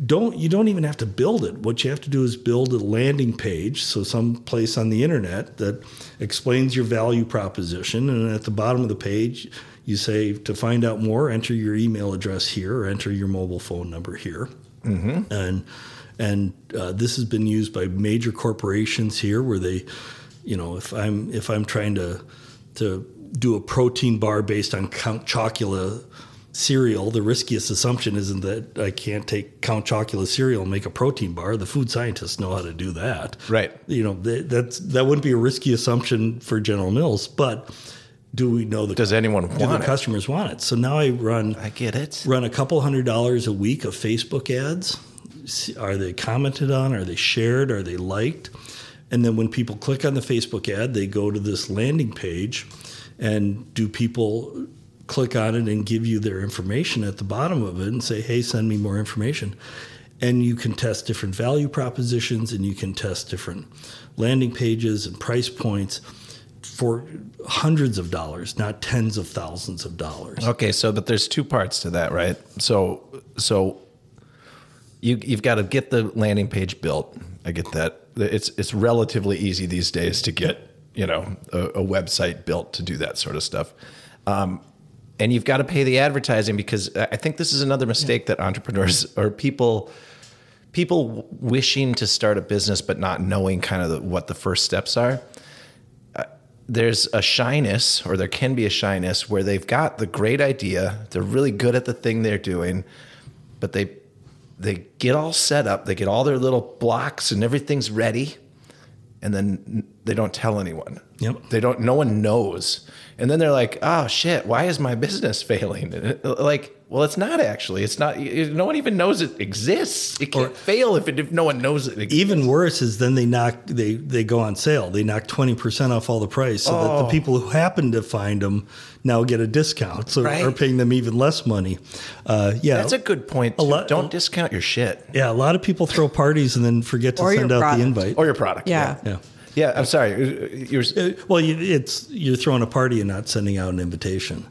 Don't you don't even have to build it. What you have to do is build a landing page, so some place on the internet that explains your value proposition, and at the bottom of the page, you say to find out more, enter your email address here, or enter your mobile phone number here, mm-hmm. and and uh, this has been used by major corporations here, where they, you know, if I'm if I'm trying to to do a protein bar based on Count Chocula cereal, the riskiest assumption isn't that I can't take Count Chocula cereal and make a protein bar. The food scientists know how to do that. Right. You know, that, that's that wouldn't be a risky assumption for General Mills, but do we know the Does anyone do the it? customers want it? So now I run I get it. run a couple hundred dollars a week of Facebook ads. Are they commented on? Are they shared? Are they liked? And then when people click on the Facebook ad, they go to this landing page. And do people click on it and give you their information at the bottom of it and say, hey, send me more information? And you can test different value propositions and you can test different landing pages and price points for hundreds of dollars, not tens of thousands of dollars. Okay, so but there's two parts to that, right? So so you you've got to get the landing page built. I get that. It's it's relatively easy these days to get you know a, a website built to do that sort of stuff. Um, and you've got to pay the advertising because I think this is another mistake that entrepreneurs or people people wishing to start a business but not knowing kind of the, what the first steps are there's a shyness or there can be a shyness where they've got the great idea they're really good at the thing they're doing but they they get all set up they get all their little blocks and everything's ready and then they don't tell anyone. Yep. they don't no one knows. And then they're like oh shit why is my business failing? Like well it's not actually it's not no one even knows it exists it can't fail if, it, if no one knows it exists. Even worse is then they knock they they go on sale. They knock twenty percent off all the price, so that the Oh. people who happen to find them now get a discount. So Right. are paying them even less money. Uh, yeah, that's a good point A too. lot- don't discount your shit yeah. A lot of people throw parties and then forget to send out product. the invite. or your product Yeah. yeah. Yeah, I'm sorry. You're Uh, Well, you, it's you're throwing a party and not sending out an invitation.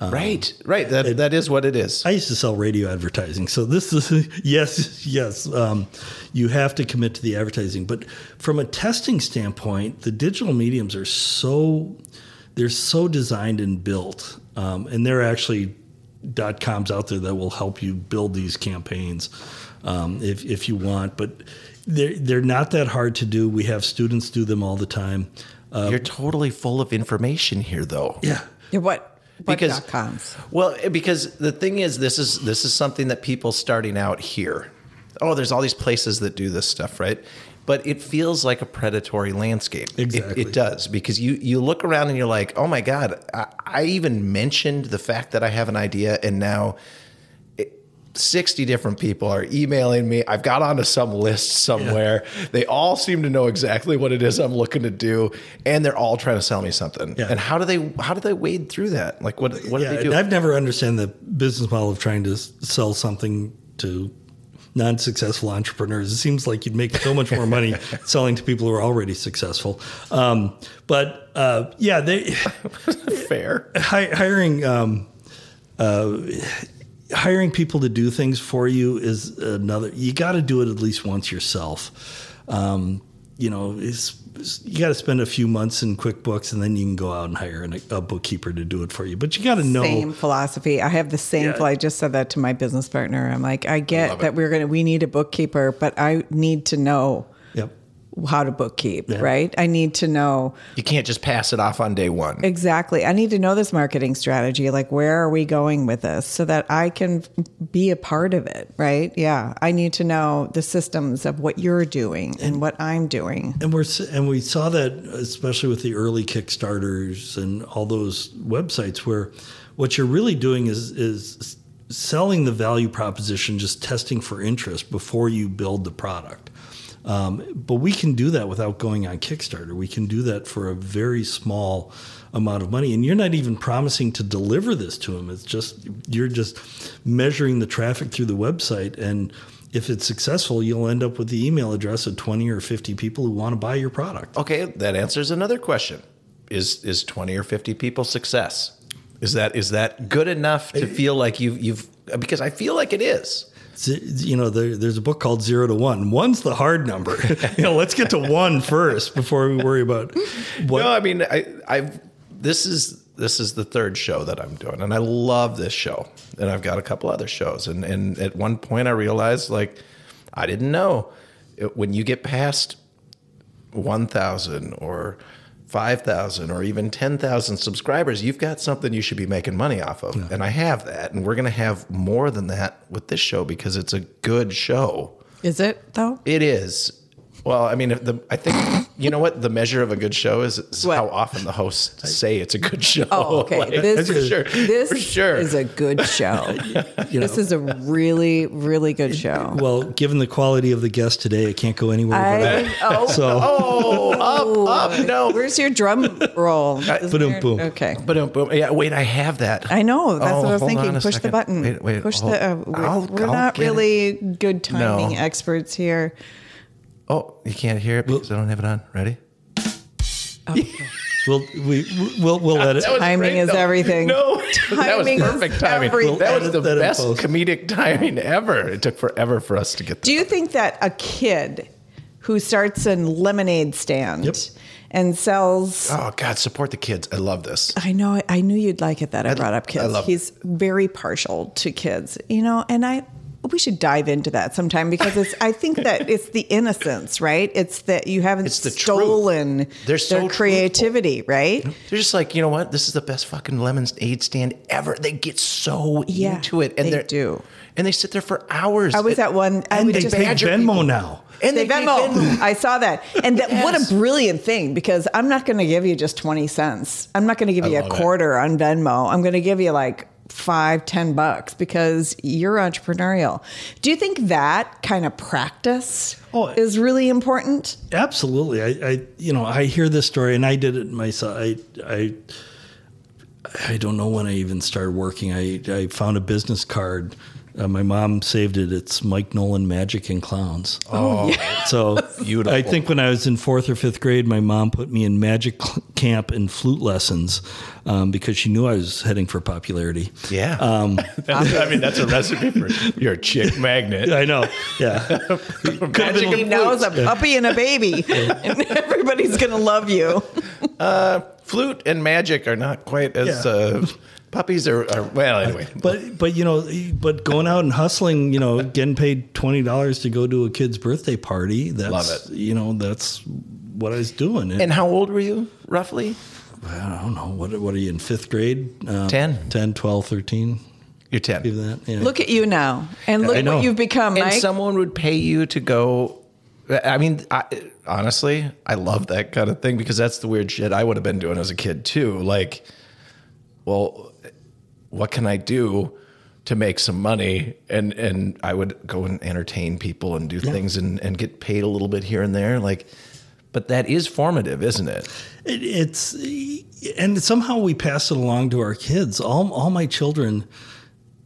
Right, right. That that is what it is. I used to sell radio advertising, so this is yes, yes. Um, you have to commit to the advertising, but from a testing standpoint, the digital mediums are so they're so designed and built, um, and there are actually dot coms out there that will help you build these campaigns um, if if you want, but. They're, they're not that hard to do. We have students do them all the time. Uh, You're totally full of information here, though. yeah. Yeah, what? What Because- Well, because the thing is, this is this is something that people starting out here. Oh, there's all these places that do this stuff, right? But it feels like a predatory landscape. It- Exactly. It, does because you you look around and you're like, oh my god, I, I even mentioned the fact that I have an idea, and now. It- 60 different people are emailing me. I've got onto some list somewhere. They all seem to know exactly what it is I'm looking to do and they're all trying to sell me something. Yeah. And how do they how do they wade through that? Like what what yeah, do they do? I've never understand the business model of trying to sell something to non-successful entrepreneurs. It seems like you'd make so much more money selling to people who are already successful. Um, but uh, yeah, they Fair. hi, hiring um, uh, hiring people to do things for you is another. You got to do it at least once yourself. Um, you know, it's, you got to spend a few months in QuickBooks, and then you can go out and hire an, a bookkeeper to do it for you. But you got to know. Same philosophy. I have the same. Yeah. I just said that to my business partner. I'm like, I get love that it. we're gonna we need a bookkeeper, but I need to know. How to bookkeep, Yeah. right? I need to know You can't just pass it off on day one. exactly. I need to know this marketing strategy. Like, where are we going with this, so that I can be a part of it, right? Yeah, I need to know the systems of what you're doing and what I'm doing. And we're and we saw that especially with the early Kickstarters and all those websites where what you're really doing is is selling the value proposition, just testing for interest before you build the product. Um, but we can do that without going on Kickstarter. We can do that for a very small amount of money, and you're not even promising to deliver this to them. It's just you're just measuring the traffic through the website and if it's successful, you'll end up with the email address of 20 or 50 people who want to buy your product. Okay, that answers another question. Is is 20 or 50 people success? Is that is that good enough to feel like you've you've because I feel like it is. You know, there, there's a book called Zero to One. One's the hard number. you know, let's get to one first before we worry about what. No, I mean I I've this is this is the third show that I'm doing and I love this show. And I've got a couple other shows and and at one point I realized like I didn't know it, when you get past 1000 or 5,000 or even 10,000 subscribers, you've got something you should be making money off of. And I have that. And we're going to have more than that with this show because it's a good show. Is it though? It is. Well, I mean, the, I think, you know what? The measure of a good show is, is What? how often the hosts say it's a good show. Oh, okay. Like, this for sure. This for sure. is a good show. You know, This is a really, really good show. well, given the quality of the guest today, it can't go anywhere. but I, oh, so oh, up, up. No. where's your drum roll? Isn't Ba-dum, there- boom. Okay. But boom. Yeah, wait, I have that. I know. That's Oh, what I was hold thinking. on a Push the button. Wait, wait, Push hold- the. Uh, we're I'll- we're I'll not get it. really good timing No. experts here. Oh, you can't hear it because I don't have it on. Ready? Oh, we'll we we'll we'll let it. That Timing great, is though. everything. No, that was Timing perfect timing. everything. That was the that best comedic timing ever. It took forever for us to get. There. Do That. you think that a kid who starts a lemonade stand Yep. and sells Oh God, support the kids. I love this. I know. I knew you'd like it that I, I- brought up I kids. love it. He's very partial to kids, you know, and I. We should dive into that sometime because it's. I think that it's the innocence, right? It's that you haven't It's the stolen so their creativity, right? They're just like, you know what? This is the best fucking lemonade stand ever. They get so Yeah, into it, and they do. and they sit there for hours. I was at one. I And was they just pay Venmo people. now. and they pay Venmo. I saw that, and that, what a brilliant thing! Because I'm not going to give you just twenty cents. I'm not going to give you a love it. quarter on Venmo. I'm going to give you like five, ten bucks because you're entrepreneurial. Do you think that kind of practice Oh, is really important? Absolutely. I, I, you know, I hear this story, and I did it myself. I, I, I don't know when I even started working. I, I found a business card. Uh, my mom saved it. It's Mike Nolan Magic and Clowns. Oh, so Beautiful. I think when I was in fourth or fifth grade, my mom put me in magic camp and flute lessons um, because she knew I was heading for popularity. Yeah. Um, I mean, that's a recipe for your chick magnet. I know. Yeah. Magic He and knows a puppy and a baby, and everybody's going to love you. flute and magic are not quite as Yeah. uh, puppies are, are. Well, anyway, But but you know, but going out and hustling, you know, getting paid twenty dollars to go to a kid's birthday party. That's Love it. You know, that's what I was doing. And, and how old were you roughly? I don't know what what are you in fifth grade? Um, 10. 10, 12, 13. You're ten. That. Yeah. Look at you now, and look I what you've become, and Mike. someone would pay you to go. I mean, I, honestly, I love that kind of thing because that's the weird shit I would have been doing as a kid too. Like, well, what can I do to make some money? And and I would go and entertain people and do things and, and get paid a little bit here and there. Like, but that is formative, isn't it? It, it's and somehow we pass it along to our kids. All all my children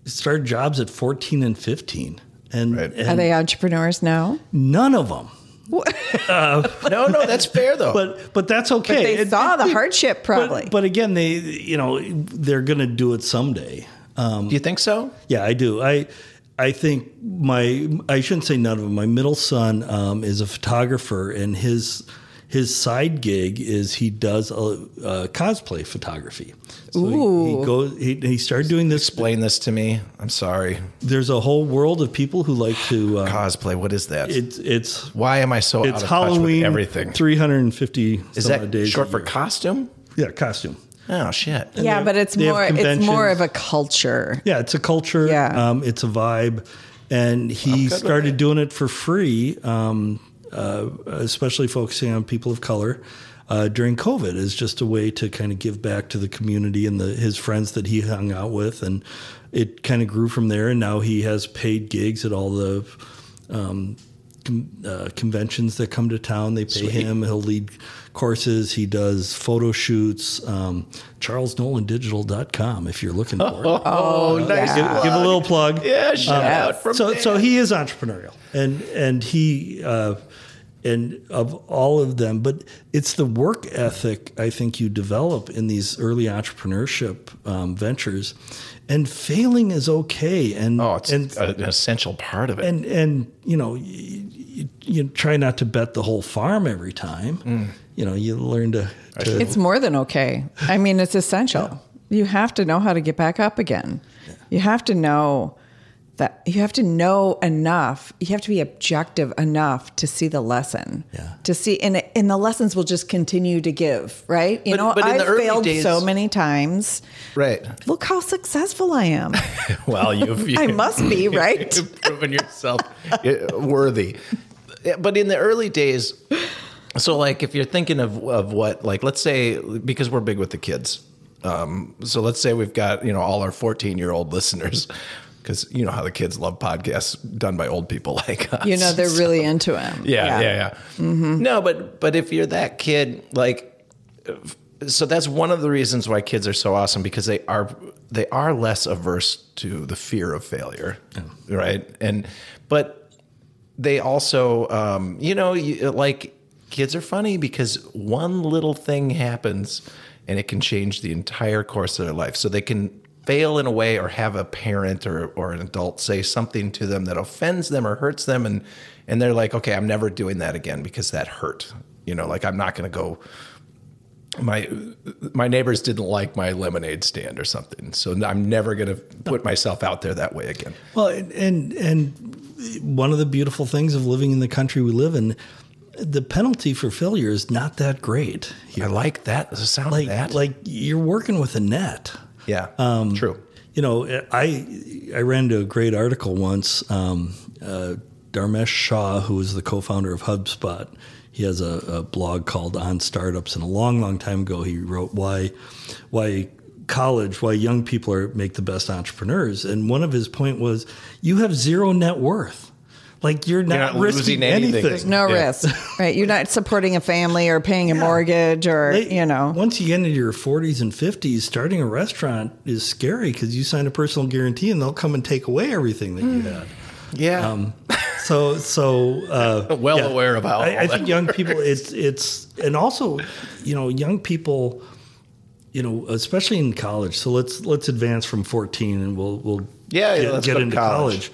started jobs at fourteen and fifteen, and, Right. and Are they entrepreneurs now? none of them. No, no, that's fair though. But but that's okay. But they It- saw it- the hardship, probably. But, but again, they you know they're going to do it someday. Um, do you think so? yeah, I do. I I think my I shouldn't say none of them. My middle son um, is a photographer, and his his side gig is he does a, uh cosplay photography. So he- He, goes. He, he started doing this. Explain this to me. I'm sorry. There's a whole world of people who like to. Uh, Cosplay. What is that? it's it's Why am I so it's out of Halloween. touch with everything? 350 Is some odd that days short for costume? Yeah, costume. Oh shit. yeah, have- but it's more it's more of a culture. Yeah, it's a culture. Yeah. Um, it's a vibe. And he started doing it for free, um, uh, especially focusing on people of color uh, during COVID, is just a way to kind of give back to the community and the, his friends that he hung out with. And it kind of grew from there. And now he has paid gigs at all the um, com- uh, conventions that come to town. They pay him. He'll lead courses. He does photo shoots. Um, CharlesNolanDigital.com if you're looking for it. Oh, nice. Give, give a little plug. Yeah, shout out from so there. so he is entrepreneurial, and and he uh, and of all of them, but it's the work ethic I think you develop in these early entrepreneurship um, ventures, and failing is okay, and Oh, it's and an essential part of it. and and you know you, you, you try not to bet the whole farm every time. Mm. You know, you learn to. to It's more than okay. I mean, it's essential. You have to know how to get back up again. You have to know that you have to know enough. You have to be objective enough to see the lesson. Yeah. To see and and the lessons will just continue to give, right? You But- know, but I've failed days- so many times. Right. Look how successful I am. Well, you've I must be, right? You've proven yourself uh, worthy. But in the early days, so like if you're thinking of of what like let's say because we're big with the kids, um, so let's say we've got you know all our 14 year old listeners. Because you know how the kids love podcasts done by old people like us. You know, they're really into him. Yeah, yeah, yeah. Mm-hmm. No, but but if you're that kid, like, so that's one of the reasons why kids are so awesome because they are they are less averse to the fear of failure, right? And but they also, um, you know, you, like kids are funny because one little thing happens and it can change the entire course of their life. So they can fail in a way or have a parent or, or an adult say something to them that offends them or hurts them and and they're like, okay, I'm never doing that again because that hurt. You know, like I'm not going to go my my neighbors didn't like my lemonade stand or something. So I'm never going to put myself out there that way again. Well, and, and one of the beautiful things of living in the country we live in, the penalty for failure is not that great. I like that. The sound Like of that. like you're working with a net. Yeah. Um, true. You know, I I ran into a great article once. Um, uh, Dharmesh Shah, who is the co-founder of HubSpot, he has a, a blog called On Startups, and a long, long time ago, he wrote why why college, why young people are make the best entrepreneurs. And one of his point was, you have zero net worth. Like you're not, not risking losing anything. anything. There's No Yeah. risk, right? You're not supporting a family or paying a mortgage or, They- you know. once you get into your 40s and 50s, starting a restaurant is scary because you sign a personal guarantee and they'll come and take away everything that you had. Yeah. Um, so, so uh, Well aware of how I, I think that young people. It's it's and also, you know, young people, you know, especially in college. So let's let's advance from 14 and we'll we'll Yeah, yeah, get, let's get into college.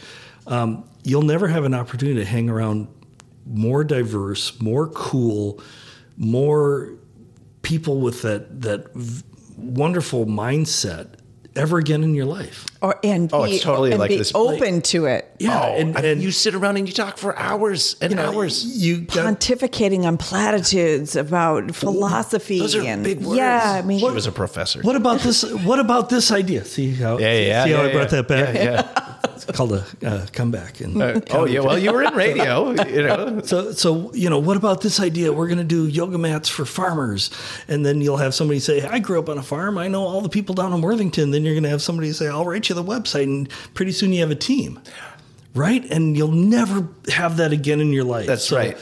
college. Um, you'll never have an opportunity to hang around more diverse, more cool, more people with that that v- wonderful mindset ever again in your life. Or, and Oh, be, it's totally and like be this- open to it. Yeah, Oh, and, I- and you sit around and you talk for hours and hours. You got, Pontificating on platitudes about philosophy Those are and big words. yeah, I mean, She was a professor. What about this? What about this idea? See how? Yeah, yeah. See how yeah, I brought yeah. that back? Yeah, yeah. It's called a uh, comeback. And Uh, oh yeah. Well, you were in radio. You know. so, so you know, what about this idea? We're going to do yoga mats for farmers, and then you'll have somebody say, "I grew up on a farm. I know all the people down in Worthington." Then you're going to have somebody say, "I'll write you the website," and pretty soon you have a team, right? And you'll never have that again in your life. That's So right.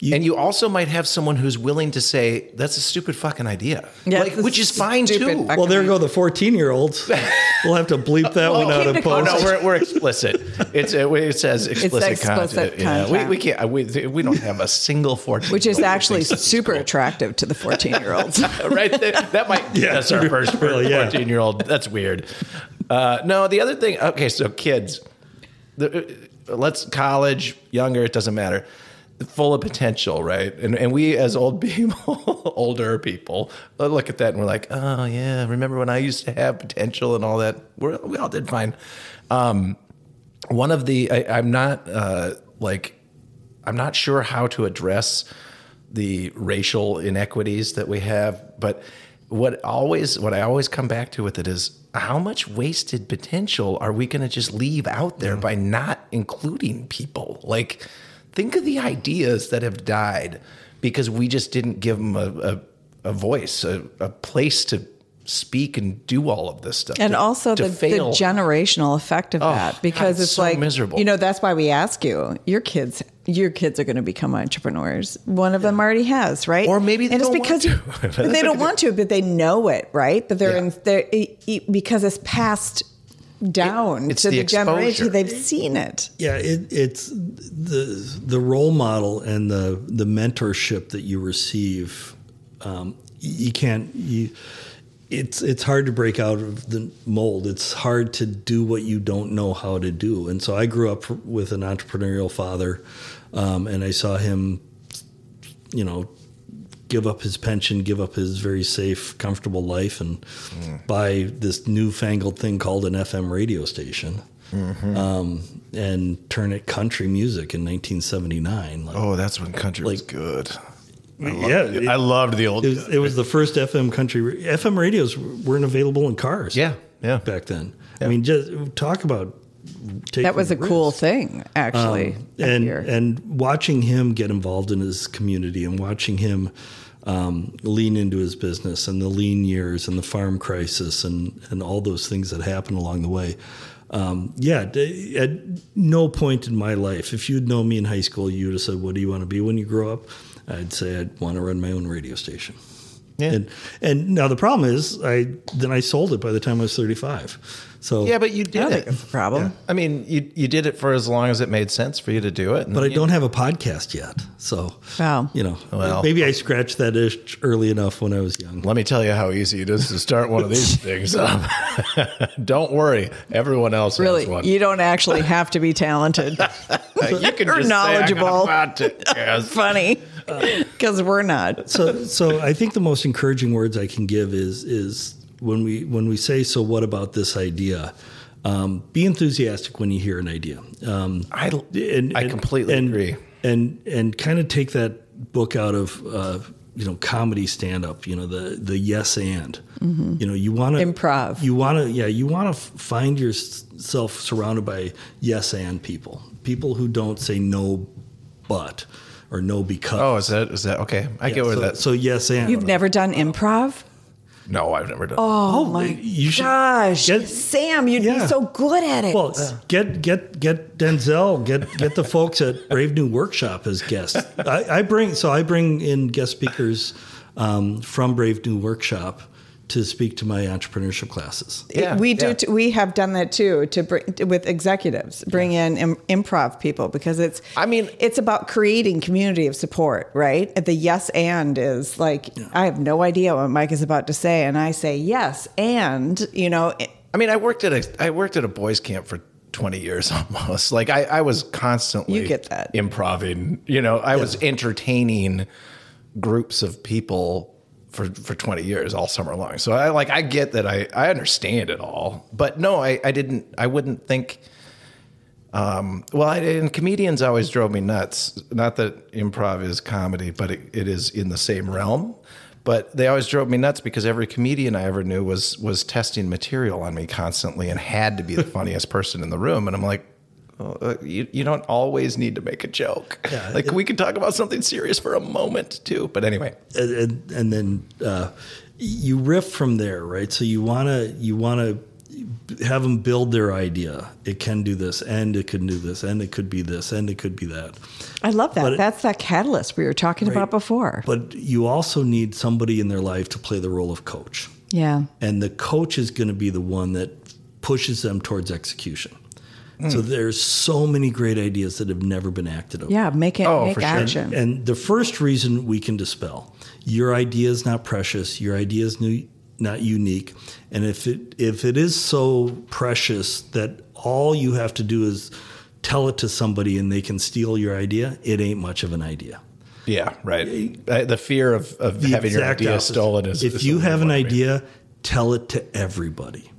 You- and you also might have someone who's willing to say that's a stupid fucking idea, Yeah, like, which is fine too. Well, there go the 14 year olds. We'll have to bleep that one out keep in Oh post. no, we're, we're explicit. It's uh, it says explicit, it's explicit content. Yeah, we, we can't. We, we don't have a single fourteen. which is actually super attractive to the 14 year olds. right. That, that might Yeah, that's our first really, yeah. fourteen year old. That's weird. Uh, no, the other thing. Okay, so kids, the, uh, let's college, younger, it doesn't matter. Full of potential, right? And and we as old people, older people, uh, look at that and we're like, oh yeah, remember when I used to have potential and all that? We're, we all did fine. Um, one of the I, I'm not uh, like I'm not sure how to address the racial inequities that we have, but what always what I always come back to with it is how much wasted potential are we going to just leave out there by not including people? Like think of the ideas that have died because we just didn't give them a, a, a voice, a, a place to speak and do all of this stuff. and To- also to the, the generational effect of Oh, that because God, it's so like miserable. you know that's why we ask you your kids your kids are going to become entrepreneurs one of them already has right Or maybe they and it's because they don't want to but they know it right but they're Yeah. in it- because it's passed down it's to the the, generation they've seen it Yeah, it, it's the the role model and the the mentorship that you receive. Um, you can't you. It's it's hard to break out of the mold. It's hard to do what you don't know how to do. And so I grew up with an entrepreneurial father, um, and I saw him, you know, give up his pension, give up his very safe, comfortable life, and buy this newfangled thing called an FM radio station, um, and turn it country music in 1979. Like, Oh, that's when country was Like- good. yeah, it, I loved the old. it was, it was the first FM country. FM radios weren't available in cars. yeah, yeah. back then. I mean, just talk about taking That was a cool thing, actually. that and year. and watching him get involved in his community and watching him um, lean into his business and the lean years and the farm crisis and and all those things that happened along the way. Um, yeah, at no point in my life, if you'd known me in high school, you'd have said, "What do you want to be when you grow up?" I'd say I'd want to run my own radio station. Yeah. And and now the problem is, I then I sold it by the time I was thirty five. So Yeah, but you I did don't it. think it's a problem. I mean, you you did it for as long as it made sense for you to do it. But I don't have a podcast yet. So, Wow. you know, Well. maybe I scratched that itch early enough when I was young. Let me tell you how easy it is to start one of these things. Um, don't worry, everyone else Really, has one. you don't actually have to be talented. you can Or just say, "I got knowledgeable. podcast." Funny, because we're not. So, so I think the most encouraging words I can give is is when we when we say, "So what about this idea?" Um, be enthusiastic when you hear an idea. Um, I, and, I and- completely and- agree. And and kind of take that book out of uh, you know comedy stand up. You know the the yes and. You know you want to Improv. You want to yeah you want to find yourself surrounded by yes and people. People who don't say no, but or no because. Oh, is that is that okay? I get where so, that. so yes and. You've never done improv? No, I've never done. Oh, Oh, my you gosh, get- Sam, you'd Yeah. be so good at it. Well, get get get Denzel, get get the folks at Brave New Workshop as guests. I, I bring so I bring in guest speakers um, from Brave New Workshop to speak to my entrepreneurship classes. Yeah, we do. yeah. T- we have done that too to bring with executives, bring in Im- improv people because it's. I mean- it's about creating community of support, right? The yes and is like I have no idea what Mike is about to say, and I say yes and you know. it- I mean, I worked at a I worked at a boys camp for 20 years almost. Like I, I was constantly You get that. improving. You know, I was entertaining groups of people for for 20 years all summer long. So I like I get that I I understand it all. But no, I I didn't I wouldn't think um, well, I, and comedians always drove me nuts. Not that improv is comedy, but it, it is in the same realm. But they always drove me nuts because every comedian I ever knew was was testing material on me constantly and had to be the funniest person in the room. And I'm like, you you don't always need to make a joke. Yeah, like we can talk about something serious for a moment too. But anyway, and, and, and then uh, you riff from there, right? So you want to you want to have them build their idea. It can do this, and it can do this, and it could be this, and it could be that. I love that. But it- That's that catalyst we were talking about before. But you also need somebody in their life to play the role of coach, yeah. and the coach is going to be the one that pushes them towards execution. So there's so many great ideas that have never been acted on. Yeah. Make it. Oh, make for sure. action. And the first reason we can dispel your idea is not precious, your idea is new, not unique, and if it if it is so precious that all you have to do is tell it to somebody and they can steal your idea, it ain't much of an idea. yeah, right. Uh, The fear of, of The having your idea opposite. stolen is. if is you have an that me. idea, tell it to everybody.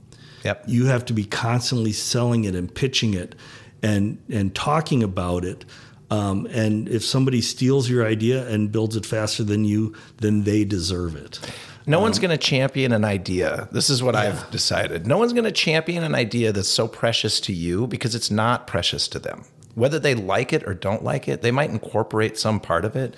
Yep. You have to be constantly selling it and pitching it and and talking about it. Um, and if somebody steals your idea and builds it faster than you, then they deserve it. No one's going to champion an idea. This is what I've decided. No one's going to champion an idea that's so precious to you because it's not precious to them. Whether they like it or don't like it, they might incorporate some part of it.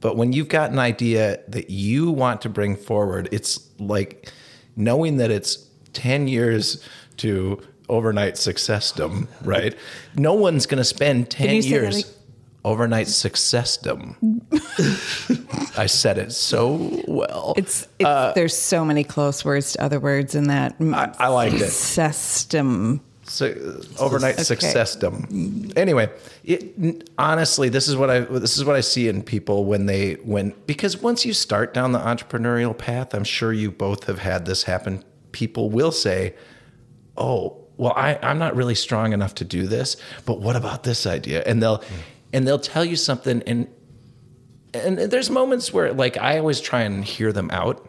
But when you've got an idea that you want to bring forward, it's like knowing that it's 10 years to overnight successdom, right? No one's going to spend 10 you say that years ag- overnight successdom. I said it so well. It's, it's there's so many close words to other words in that. Uh, I, I liked it. System. So, overnight Okay. successdom. Anyway, it, honestly, this is what I this is what I see in people when they when because once you start down the entrepreneurial path, I'm sure you both have had this happen. People will say, "Oh, well, I, I'm not really strong enough to do this, but what about this idea?" And they'll and they'll tell you something, and and there's moments where like I always try and hear them out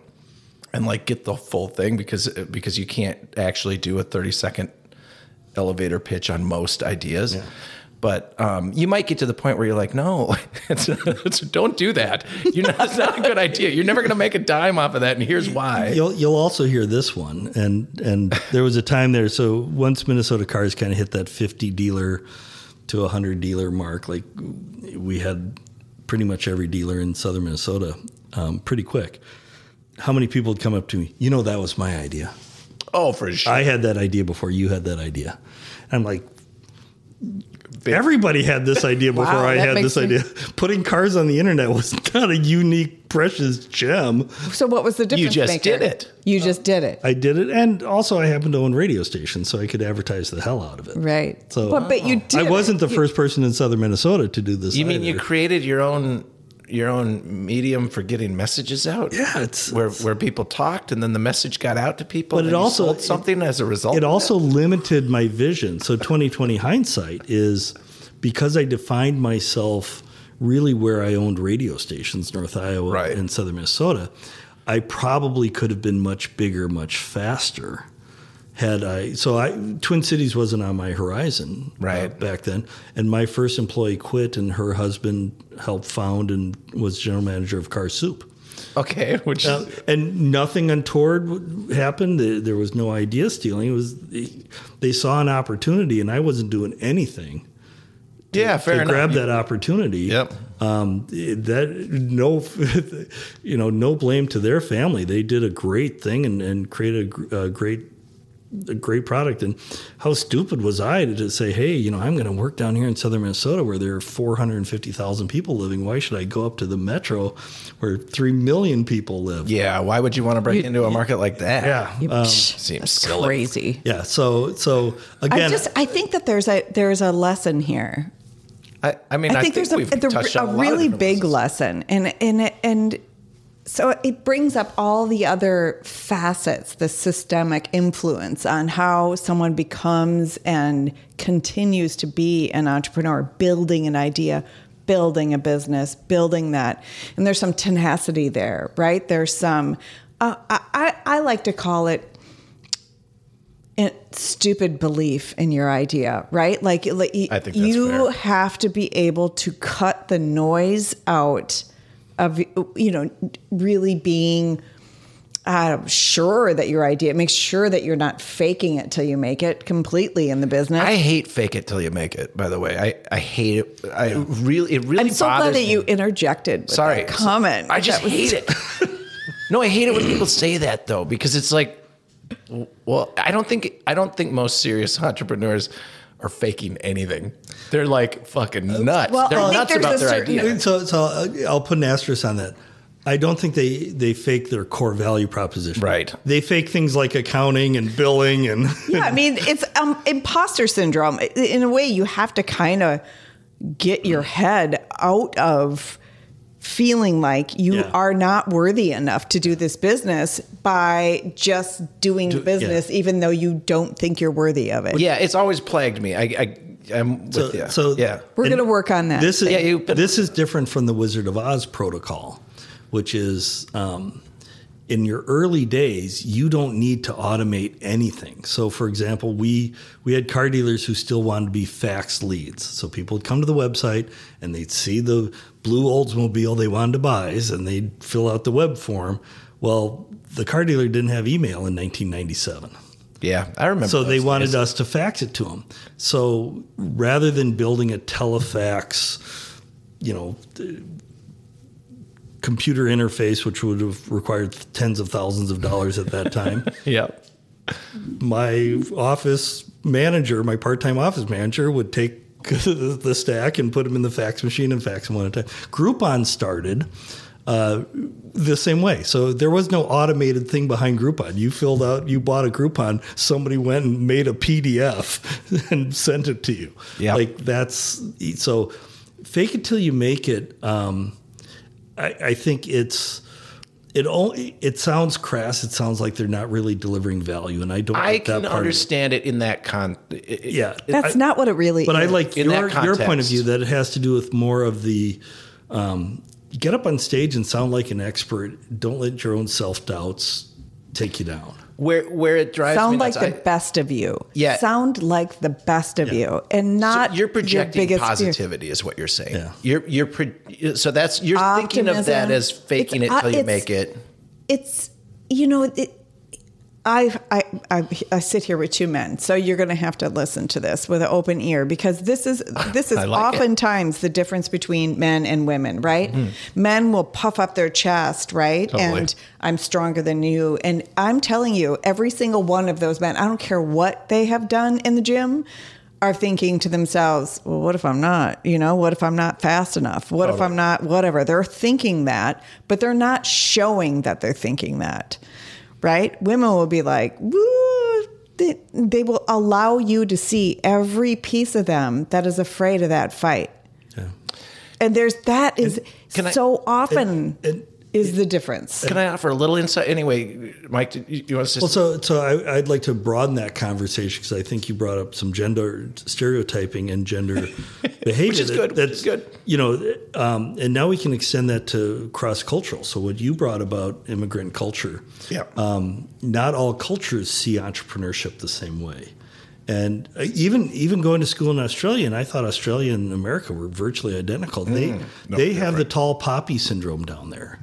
and like get the full thing because because you can't actually do a 30 second elevator pitch on most ideas. But um, you might get to the point where you're like, no, it's, it's, don't do that. You're not, it's not a good idea. You're never going to make a dime off of that, and here's why. You'll you'll also hear this one, and and there was a time there. So once Minnesota Cars kind of hit that 50 dealer to 100 dealer mark, like we had pretty much every dealer in southern Minnesota um, pretty quick. How many people would come up to me? You know, that was my idea. Oh, for sure. I had that idea before you had that idea. I'm like, everybody had this idea before Wow, I had this me- idea. Putting cars on the internet was not a unique, precious gem. So what was the difference? You just maker? did it. You just did it. I did it, and also I happened to own radio stations, so I could advertise the hell out of it. Right. So- but, but you did I wasn't it. the first person in southern Minnesota to do this. you mean you created your own your own medium for getting messages out? Yeah, it's- where where people talked, and then the message got out to people. But and it also- something as a result. It also limited my vision. So 2020 hindsight is because I defined myself really where I owned radio stations, North Iowa Right. and Southern Minnesota. I probably could have been much bigger, much faster had I. So I Twin Cities wasn't on my horizon uh, Right. back then, and my first employee quit, and her husband helped found and was general manager of CarSoup. Okay, which Uh, and nothing untoward happened. There, was no idea stealing. It was they saw an opportunity, and I wasn't doing anything yeah, fair to enough. grab that opportunity. Yep. Um, that no, you know, no blame to their family. They did a great thing and, and created a, gr- a great. A great product, and how stupid was I to say, "Hey, you know, I'm going to work down here in southern Minnesota where there are 450,000 people living. Why should I go up to the metro where three million people live?" Yeah, why would you want to break into a market like that? Yeah, You- um, seems silly. crazy. yeah. So, so I again, just I think that there's a there's a lesson here. I, I mean, I I, think, think, there's we've a, the- a a, really big places. lesson, and and and so it brings up all the other facets, the systemic influence on how someone becomes and continues to be an entrepreneur, building an idea, building a business, building that, and there's some tenacity there, right? There's some. Uh, I, I like to call it stupid belief in your idea, right? Like, like y- I think that's you fair. have to be able to cut the noise out of you know really being uh, sure that your idea make sure that you're not faking it till you make it completely in the business. I hate fake it till you make it. By the way, I, I hate it. I really it really. I'm so glad that me. you interjected with Sorry, that comment. I just was- hate it. no, I hate it when people say that though, because it's like, well, I don't think I don't think most serious entrepreneurs are faking anything. They're like fucking nuts. well, They're I nuts about their certain- idea. so so I'll, I'll put an asterisk on that. I don't think they they fake their core value proposition. Right. They fake things like accounting and billing and yeah, I mean, it's um, imposter syndrome. In a way, you have to kind of get your head out of feeling like you Yeah. are not worthy enough to do this business by just doing the business, even though you don't think you're worthy of it. Yeah, it's always plagued me. I, I I'm with so, you. so yeah, We're going to work on that. This is Yeah, you- but- this is different from the Wizard of Oz protocol, which is um, in your early days you don't need to automate anything. So, for example, we we had car dealers who still wanted to be fax leads. So people would come to the website and they'd see the blue Oldsmobile they wanted to buy, and they'd fill out the web form. Well, the car dealer didn't have email in 1997. yeah, I remember. So they those wanted us to fax it to them. So rather than building a telefax, you know, computer interface, which would have required tens of thousands of dollars at that time, Yeah, my office manager, my part-time office manager, would take the the stack and put them in the fax machine and fax them one at a time. Groupon started uh, the same way. So there was no automated thing behind Groupon. You filled out, you bought a Groupon, somebody went and made a PDF and sent it to you. Yeah. Like that's so fake it till you make it. Um, I, I think it's it only it sounds crass. It sounds like they're not really delivering value, and I don't. I like that can part of it. understand it in that con. it- Yeah, That's I- not what it really But is. I like In your that your point of view that it has to do with more of the um, get up on stage and sound like an expert. Don't let your own self doubts take you down. Where where it drives Sound me like nuts, the I- best of you. Yeah. Sound like the best of you, and So not you're your projecting biggest fear. positivity is what you're saying. Yeah. You're you're pro- so that's you're thinking of that as faking It's, it uh, till you make it. it's you know it, I, I I I sit here with two men, so you're going to have to listen to this with an open ear because this is this is like it. oftentimes the difference between men and women, right? Men will puff up their chest, right? Mm-hmm. Totally. And I'm stronger than you, and I'm telling you, every single one of those men, I don't care what they have done in the gym. Are thinking to themselves, well, what if I'm not? You know, what if I'm not fast enough? What if I'm not whatever? They're thinking that, but they're not showing that they're thinking that right? Women will be like, woo. They, they will allow you to see every piece of them that is afraid of that fight. Yeah. And there's that is can I- so often and- is the difference. Can I offer a little insight? Anyway, Mike, do you, you want to Well, just so so I, I'd like to broaden that conversation because I think you brought up some gender stereotyping and gender behavior. Which is that- good, which That's is good. You know, um, and now we can extend that to cross cultural. So what you brought about immigrant culture. Yeah. Um, not all cultures see entrepreneurship the same way. And uh, even even going to school in Australia, and I thought Australia and America were virtually identical. They Mm, no, they have the tall poppy syndrome down there,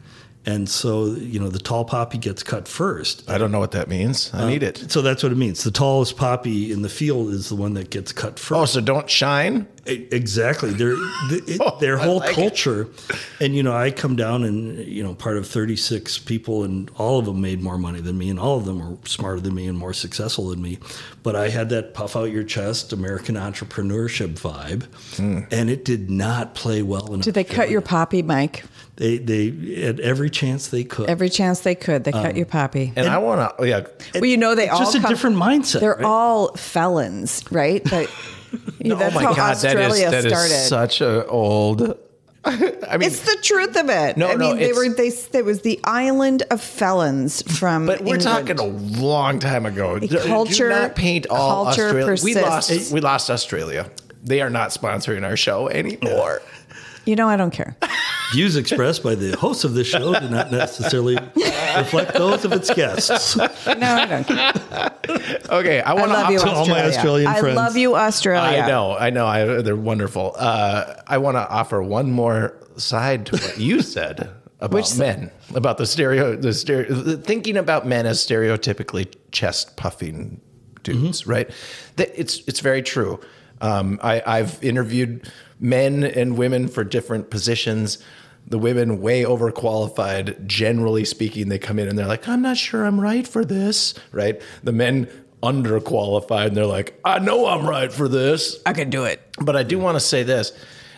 and so you know the tall poppy gets cut first. I don't know what that means. I need it. So that's what it means. The tallest poppy in the field is the one that gets cut first. Oh, so don't shine. Exactly. Their the, it- Oh, their whole like it. culture, and you know, I come down and you know, part of thirty six people, and all of them made more money than me, and all of them were smarter than me and more successful than me. But I had that puff out your chest American entrepreneurship vibe, Hmm. and it did not play well. In Did they cut your poppy, Mike? They they at every chance they could. Every chance they could, they Um, cut your poppy. And, I want to, yeah. well, you know, they it's all just a come- different mindset. They're right? all felons, right? But yeah, that's how Australia that is, that started. is such a old. I mean, It's the truth of it. No, I no, mean, they were they. There was the island of felons from. but we're England. talking a long time ago. Do- culture- Do not paint all culture Australia. We lost. We lost Australia. They are not sponsoring our show anymore. You know, I don't care. Views expressed by the hosts of this show do not necessarily reflect those of its guests. No, I don't. Okay, I I want love you, to all my Australia. Australian I friends. love you, Australia. I know, I know. I, they're wonderful. Uh, I want to offer one more side to what you said about Which- men, about the stereo, the stereo, the, thinking about men as stereotypically chest puffing dudes, Mm-hmm. right? That it's it's very true. Um, I, I've interviewed men and women for different positions. The women way overqualified. Generally speaking, they come in and they're like, "I'm not sure I'm right for this." Right? The men underqualified and they're like, "I know I'm right for this." I can do it. But I do want to say this: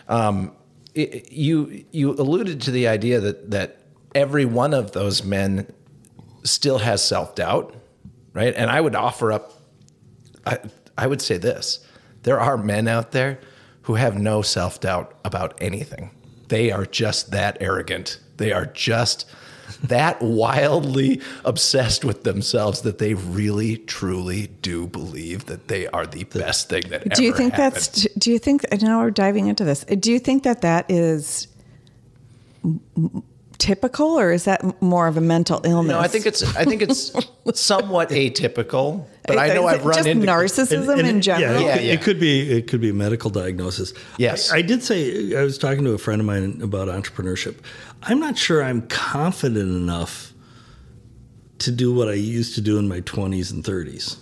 um, it, you you alluded to the idea that that every one of those men still has self doubt, right? And I would offer up, I I would say this: there are men out there who have no self doubt about anything. They are just that arrogant. They are just that wildly obsessed with themselves that they really truly do believe that they are the best thing that. Do you think happened. that's? Do you think? I know we're diving into this. Do you think that that is typical, or is that more of a mental illness? No, I think it's I think it's somewhat atypical, but I know I've it run just into narcissism in general. Yeah, it, Yeah, could, yeah. it could be it could be a medical diagnosis. Yes. I, I did say I was talking to a friend of mine about entrepreneurship. I'm not sure I'm confident enough to do what I used to do in my 20s and 30s.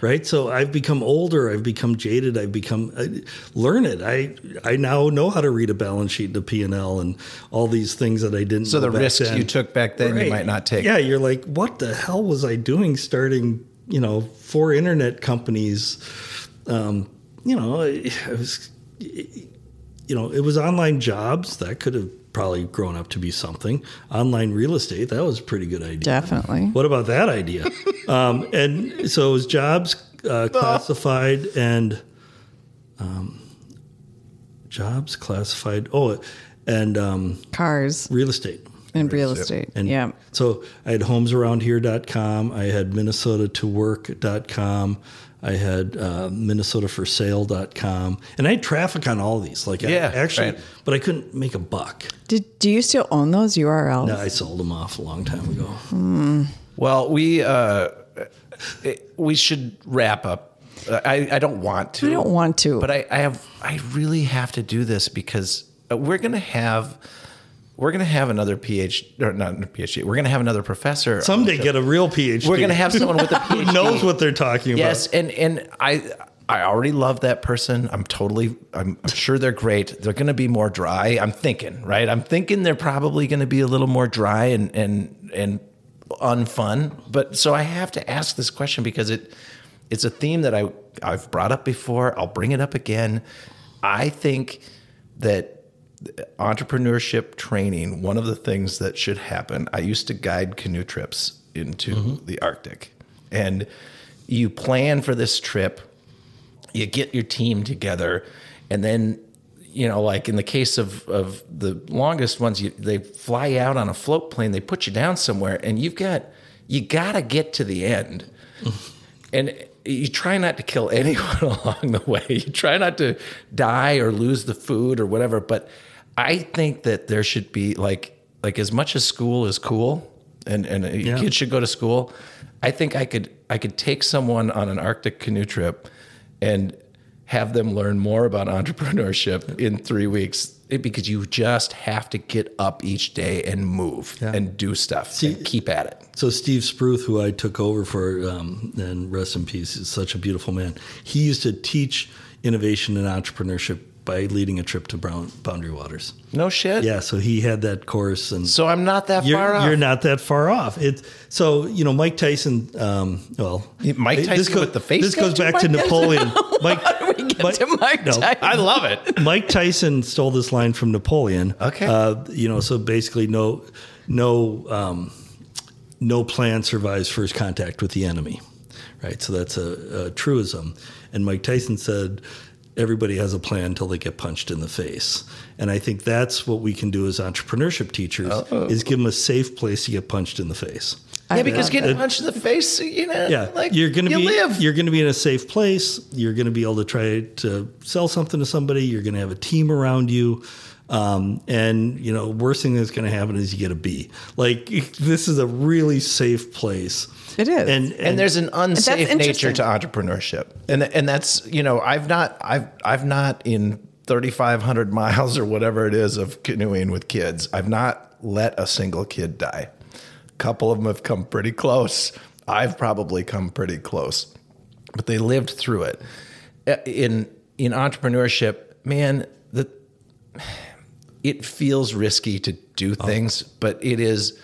Right, so I've become older. I've become jaded. I've become I, learn it. I I now know how to read a balance sheet, and a P and L, and all these things that I didn't. So the risks then. you took back then, you might not take. Yeah, you're like, what the hell was I doing starting, you know, four internet companies? Um, you know, I was, you know, it was online jobs that could have probably grown up to be something. Online real estate, that was a pretty good idea. Definitely. What about that idea? um, and so it was jobs uh, classified and um, jobs classified. Oh, and um, cars real estate. and real estate. And yeah. so I had homesaroundhere.com. I had minnesota to work.com. I had uh, minnesota for And I had traffic on all these. Like, Yeah, I actually, right. but I couldn't make a buck. Did do you still own those URLs? No, I sold them off a long time ago. Well, we uh, we should wrap up. I, I don't want to. I don't want to. but I, I have. I really have to do this because we're gonna have. We're gonna have another PhD, or not a PhD. We're gonna have another professor. Someday get a real PhD. We're gonna have someone with a PhD who knows what they're talking about. Yes, and and I I already love that person. I'm totally I'm, I'm sure they're great. They're going to be more dry. I'm thinking, right? I'm thinking they're probably going to be a little more dry and and and unfun. But so I have to ask this question because it it's a theme that I I've brought up before. I'll bring it up again. I think that entrepreneurship training, one of the things that should happen, I used to guide canoe trips into mm-hmm. the Arctic. And you plan for this trip, you get your team together, and then you know, like in the case of, of the longest ones, you, they fly out on a float plane, they put you down somewhere, and you've got you got to get to the end, and you try not to kill anyone along the way. You try not to die or lose the food or whatever. But I think that there should be like like as much as school is cool, and and Yeah. kid should go to school. I think I could I could take someone on an Arctic canoe trip and have them learn more about entrepreneurship in three weeks It- because you just have to get up each day and move and do stuff and keep at it. So Steve Spruth, who I took over for, um, and rest in peace, is such a beautiful man. He used to teach innovation and entrepreneurship by leading a trip to Brown, Boundary Waters. No shit. Yeah, so he had that course, and So I'm not that you're, far off. you're not that far off. It so you know Mike Tyson. Um, well, Mike this Tyson with the face This goes back to Mike Napoleon. Mike, we get to Mike no, Tyson. I love it. Mike Tyson stole this line from Napoleon. Okay. Uh, you know, so basically, no, no, um, no plan survives first contact with the enemy, right? So that's a, a truism. And Mike Tyson said, everybody has a plan until they get punched in the face. And I think that's what we can do as entrepreneurship teachers is give them a safe place to get punched in the face. Yeah, because love getting punched in the face, you know, Yeah, like you're going to you be live. you're going to be in a safe place. You're going to be able to try to sell something to somebody. You're going to have a team around you, um, and you know, worst thing that's going to happen is you get a B. Like this is a really safe place. It is. and and, and there's an unsafe nature to entrepreneurship and and that's you know i've not i've i've not in 3500 miles or whatever it is of canoeing with kids i've not let a single kid die a couple of them have come pretty close i've probably come pretty close but they lived through it Uh, in in entrepreneurship man the it feels risky to do things, but it is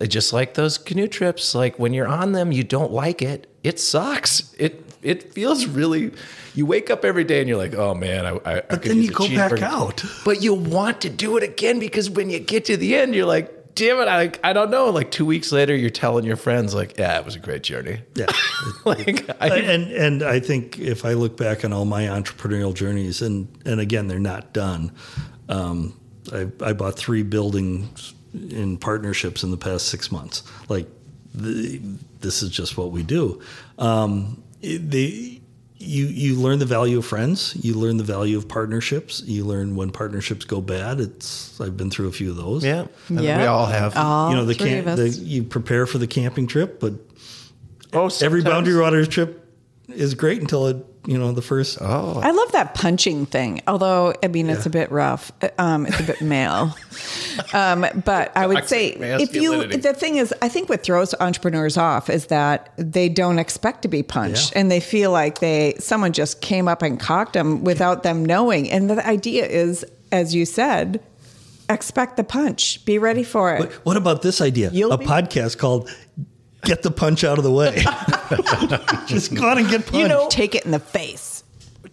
uh, just like those canoe trips. Like when you're on them, you don't like it. It sucks. It it feels really. You wake up every day and you're like, oh man, I. I But then you go back out. But you want to do it again because when you get to the end, you're like, damn it, I I don't know. Like two weeks later, you're telling your friends like, yeah, it was a great journey. yeah. like I, and and I think if I look back on all my entrepreneurial journeys, and and again, they're not done. Um, I I bought three buildings in partnerships in the past six months. Like the, this is just what we do. Um. You, you learn the value of friends. You learn the value of partnerships. You learn when partnerships go bad. It's I've been through a few of those. yeah, and Yeah. we all have. All you know the three camp. of The, you prepare for the camping trip, but oh, every boundary waters trip is great until it you know the first Oh, I love that punching thing. Although I mean, it's a bit rough. Um, it's a bit male. Um, but I would say if you, the thing is, I think what throws entrepreneurs off is that they don't expect to be punched, Yeah. and they feel like they someone just came up and cocked them without them knowing. And the idea is, as you said, expect the punch. Be ready for it. What, what about this idea? You'll a be- podcast called "Get the Punch Out of the Way." Just go on and get punched. You know, take it in the face.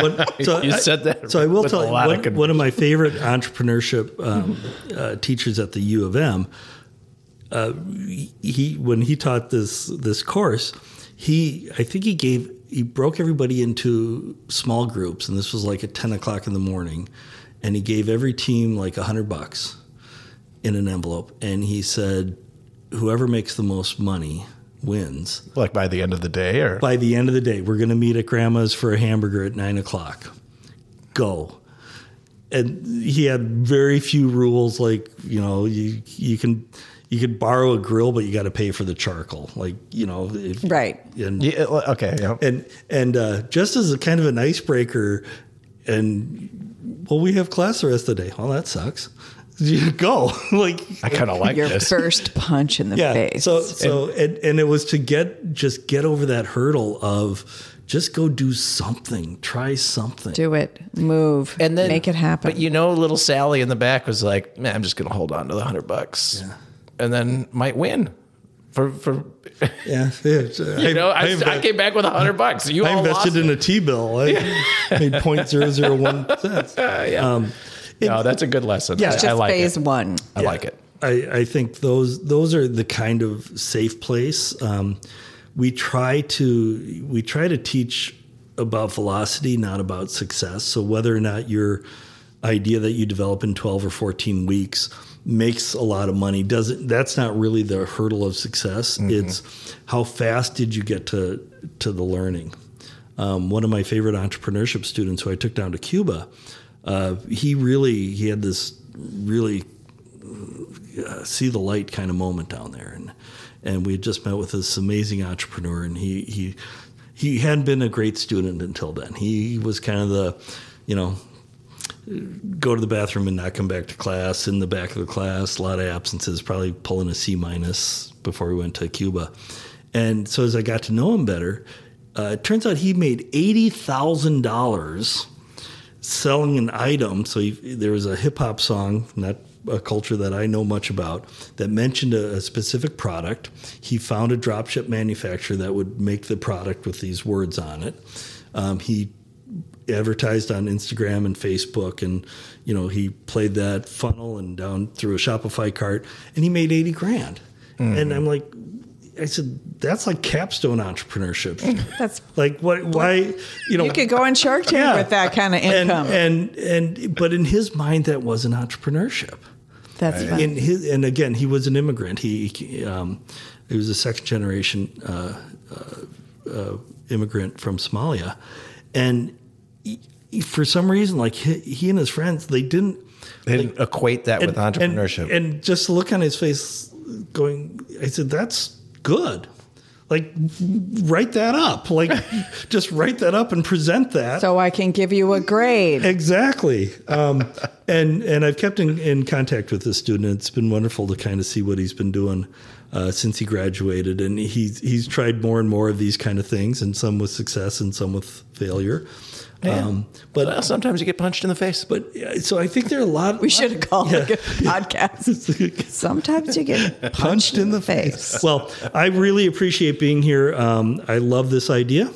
What- so You I- said that So I will tell you lot of one, one of my favorite entrepreneurship um, uh, teachers at the U of M. Uh, he when he taught this this course, he I think he gave he broke everybody into small groups, and this was like at ten o'clock in the morning, and he gave every team like a hundred bucks in an envelope, and he said, whoever makes the most money wins like by the end of the day, or by the end of the day, we're going to meet at grandma's for a hamburger at nine o'clock. Go. And he had very few rules, like you know, you you can you could borrow a grill, but you got to pay for the charcoal. Like you know, if, Right. And Yeah, okay. Yeah. and and uh, just as a kind of an icebreaker, and well, we have class the rest of the day. Well, that sucks. You go like I kind of like Your this. first punch in the yeah. face. So so and, and it was to get just get over that hurdle of just go do something, try something. do it, move, and then make it happen. But you know, little Sally in the back was like, "Man, I'm just going to hold on to the hundred bucks, and then might win." For for Yeah, yeah. you know, I, I, came back with a hundred bucks. You I all invested lost in a T bill. I made point zero zero one cents. Um, no, that's a good lesson. Yeah, I, just I like phase it. one. I like it. I, I think those those are the kind of safe place. Um, we try to we try to teach about velocity, not about success. So whether or not your idea that you develop in twelve or fourteen weeks makes a lot of money doesn't that's not really the hurdle of success. It's how fast did you get to to the learning. Um, one of my favorite entrepreneurship students who I took down to Cuba, uh, he really he had this really uh, see the light kind of moment down there, and and we had just met with this amazing entrepreneur, and he he he hadn't been a great student until then. He was kind of the, you know, go to the bathroom and not come back to class in the back of the class, a lot of absences, probably pulling a C minus before we went to Cuba. And so as I got to know him better, uh, it turns out he made eighty thousand dollars selling an item. So he, there was a hip hop song, not a culture that I know much about, that mentioned a, a specific product. He found a dropship manufacturer that would make the product with these words on it. Um, he advertised on Instagram and Facebook, and you know he played that funnel and down through a Shopify cart, and he made eighty grand. And I'm like, I said, that's like capstone entrepreneurship. That's like what? Why? You know, you could go on Shark Tank Yeah. with that kind of income. and and but in his mind that wasn't entrepreneurship That's fun. in his and again he was an immigrant he, he um he was a second generation uh, uh, uh, immigrant from Somalia and he, he- for some reason like he, he and his friends they didn't They didn't equate that with entrepreneurship. and, and just look on his face going I said that's good like write that up like just write that up and present that so I can give you a grade. Exactly. Um, and and I've kept in, in contact with this student. It's been wonderful to kind of see what he's been doing uh, since he graduated. And he's he's tried more and more of these kind of things, and some with success and some with failure. Um, but well, sometimes you get punched in the face. but yeah, so I think there are a lot. We should have called it a podcast. Sometimes you get punched in the face. well, I really appreciate being here. Um, I love this idea.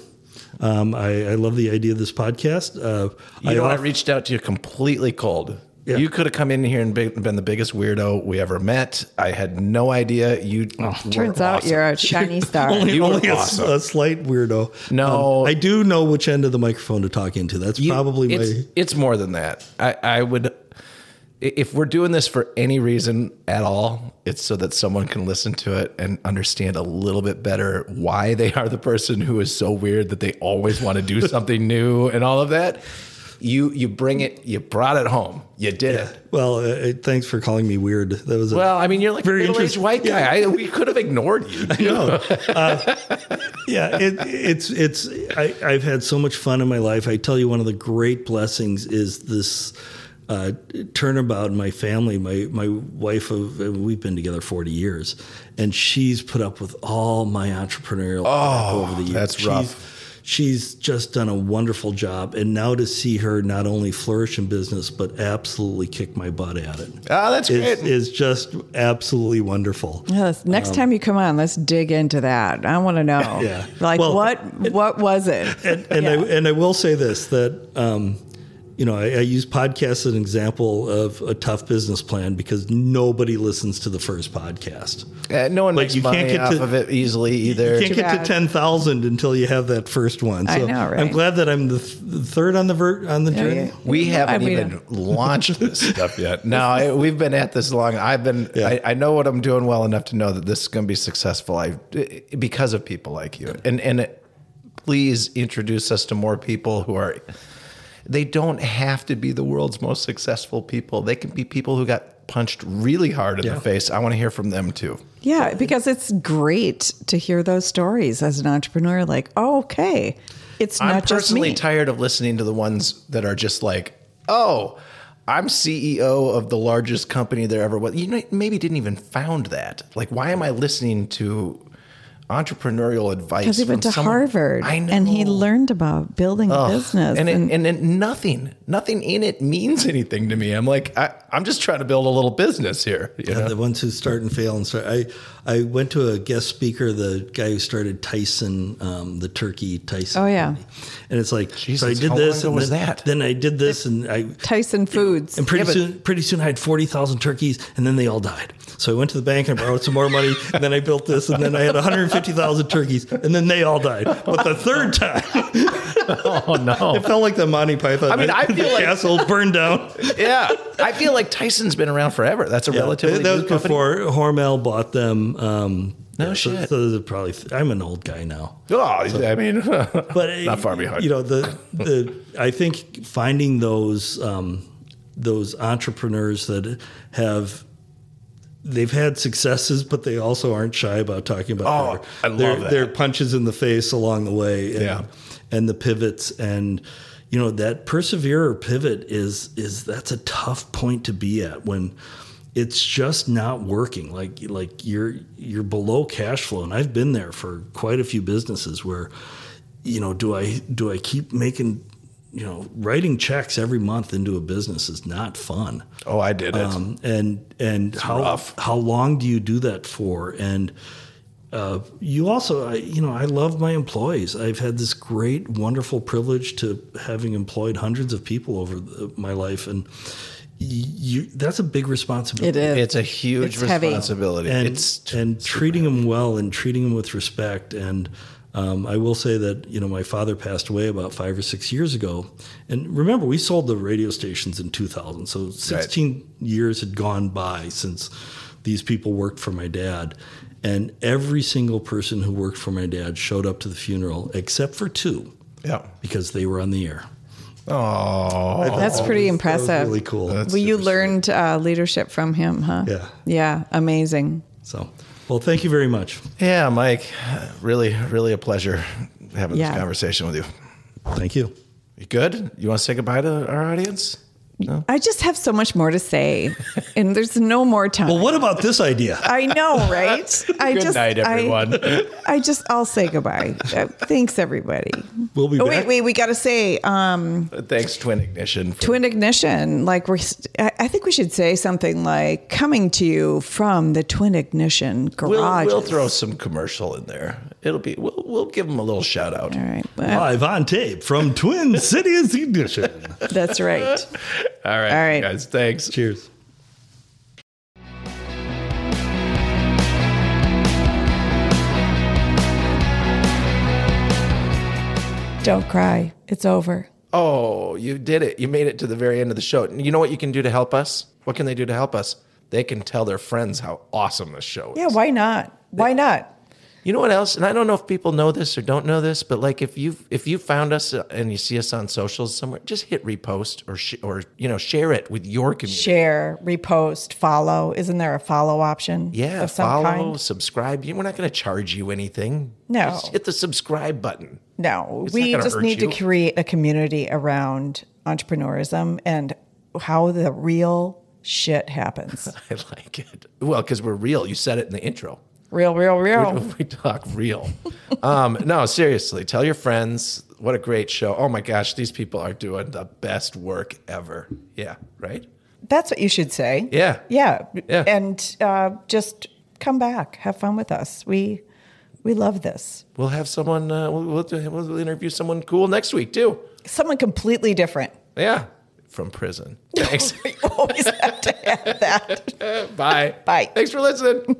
Um, I, I love the idea of this podcast. Uh, You know, I reached out to you completely cold. Yeah. You could have come in here and been the biggest weirdo we ever met. I had no idea you. were Turns out awesome. you're a shiny star. only, You were only a, awesome. a slight weirdo. No. Um, I do know which end of the microphone to talk into. That's You- probably it's, my. it's more than that. I, I would, if we're doing this for any reason at all, it's so that someone can listen to it and understand a little bit better why they are the person who is so weird that they always want to do something new and all of that. You you bring it. You brought it home. You did it. Well, uh, thanks for calling me weird. That was a, Well, I mean, you're like Very a middle-aged interesting. white guy. I, we could have ignored you. no. Uh, yeah, it, it's it's. I, I've had so much fun in my life. I tell you, one of the great blessings is this uh, turnabout in my family. My my wife, of, we've been together forty years, and she's put up with all my entrepreneurial crap over the years. that's rough. She's just done a wonderful job, and now to see her not only flourish in business but absolutely kick my butt at it Oh, that's is, great. is just absolutely wonderful. Yes, next time you come on, let's dig into that. I want to know. Um, Yeah. Like Well, what what was it? and, and I and I will say this that um, you know I, I use podcasts as an example of a tough business plan because nobody listens to the first podcast. Uh, no one Like, makes you can't money get off to- of it easily either. You can't get bad. to ten thousand until you have that first one. So I know, right? I'm glad that I'm the, th- the third on the ver- on the journey. yeah. We haven't I mean, even launched this stuff yet. No, I, we've been at this long. I've been. Yeah. I, I know what I'm doing well enough to know that this is going to be successful. I because of people like you, and and it, please introduce us to more people who are. They don't have to be the world's most successful people. They can be people who got punched really hard in Yeah. the face. I want to hear from them too. Yeah, because it's great to hear those stories as an entrepreneur. Like, oh, okay, it's not. I'm not just personally tired of listening to the ones that are just like, oh, I'm CEO of the largest company there ever was. You know, maybe didn't even found that. Like, why am I listening to entrepreneurial advice? Because he from went to someone- Harvard I know. and he learned about building a business. and, it, and- and nothing, nothing in it means anything to me. I'm like, I, I'm just trying to build a little business here. You know? the ones who start and fail and start. I I went to a guest speaker, the guy who started Tyson, um, the turkey Tyson. Oh, yeah. company. and it's like so I did how this, long and was then, that? then I did this, and I Tyson Foods. and pretty Yeah, but- soon pretty soon I had forty thousand turkeys, and then they all died. So I went to the bank and I borrowed some more money, and then I built this, and then I had one hundred fifty thousand turkeys, and then they all died. But the third time, oh no. it felt like the Monty Python. I mean, I feel like- castle burned down. yeah, I feel like Tyson's been around forever. That's a relatively that was company. before Hormel bought them. Um, No yeah, shit. So, they're probably. I'm an old guy now, Oh, I mean, but Not far behind. You know, the the I think finding those um, those entrepreneurs that have. They've had successes, but they also aren't shy about talking about Oh, their, their, their punches in the face along the way, and, Yeah. and the pivots, and you know that perseverer pivot is is that's a tough point to be at when it's just not working. Like like you're you're below cash flow, and I've been there for quite a few businesses where, you know, do I do I keep making, you know, writing checks every month into a business is not fun. oh, I did it. Um, and and how rough. how long do you do that for? And uh, you also, I, you know, I love my employees. I've had this great, wonderful privilege to having employed hundreds of people over the, my life, and you, that's a big responsibility. it is. it's a huge It's heavy. responsibility. and it's and treating them well and treating them with respect. And um, I will say that you know my father passed away about five or six years ago, and remember we sold the radio stations in 2000, so 16 years had gone by since these people worked for my dad. And every single person who worked for my dad showed up to the funeral, except for two, yeah. because they were on the air. Oh, That's pretty That was impressive. really cool. That's- well, you learned uh, leadership from him, huh? Yeah. Yeah, amazing. So, well, thank you very much. yeah, Mike. Really, really a pleasure having Yeah. this conversation with you. Thank you. You good? You want to say goodbye to our audience? I just have so much more to say, and there's no more time. Well, what about this idea? I know, right? I Good just, night, I- everyone. I, just, I'll say goodbye. Uh, thanks, everybody. We'll be Oh back. wait, wait, we got to say um, Thanks, Twin Ignition. Twin ignition. Like we're, I I think we should say something like coming to you from the twin ignition we'll, garage. we'll throw some commercial in there. It'll be. We'll, we'll give them a little shout out. All right, well, Live on tape from Twin Cities Edition. that's right. All right, All right. guys. Thanks. Cheers. Don't cry. It's over. Oh, you did it. You made it to the very end of the show. You know what you can do to help us? What can they do to help us? They can tell their friends how awesome this show is. Yeah, why not? Why not? You know what else? And I don't know if people know this or don't know this, but like if you if you found us uh, and you see us on socials somewhere, just hit repost or sh- or you know share it with your community. Share, repost, follow. Isn't there a follow option? Yeah, follow, kind? subscribe. We're not going to charge you anything. No. just hit the subscribe button. No, It's we just need you. to create a community around entrepreneurism and how the real shit happens. I like it. Well, because we're real. You said it in the intro. Real, real, real. We, we talk real. um, no, seriously, tell your friends. What a great show. Oh my gosh, these people are doing the best work ever. Yeah, right? That's what you should say. Yeah. Yeah. Yeah. And uh, just come back, have fun with us. We we love this. We'll have someone, uh, we'll, we'll, we'll interview someone cool next week too. Someone completely different. Yeah, from prison. Thanks. We always have to have that. Bye. Bye. Thanks for listening.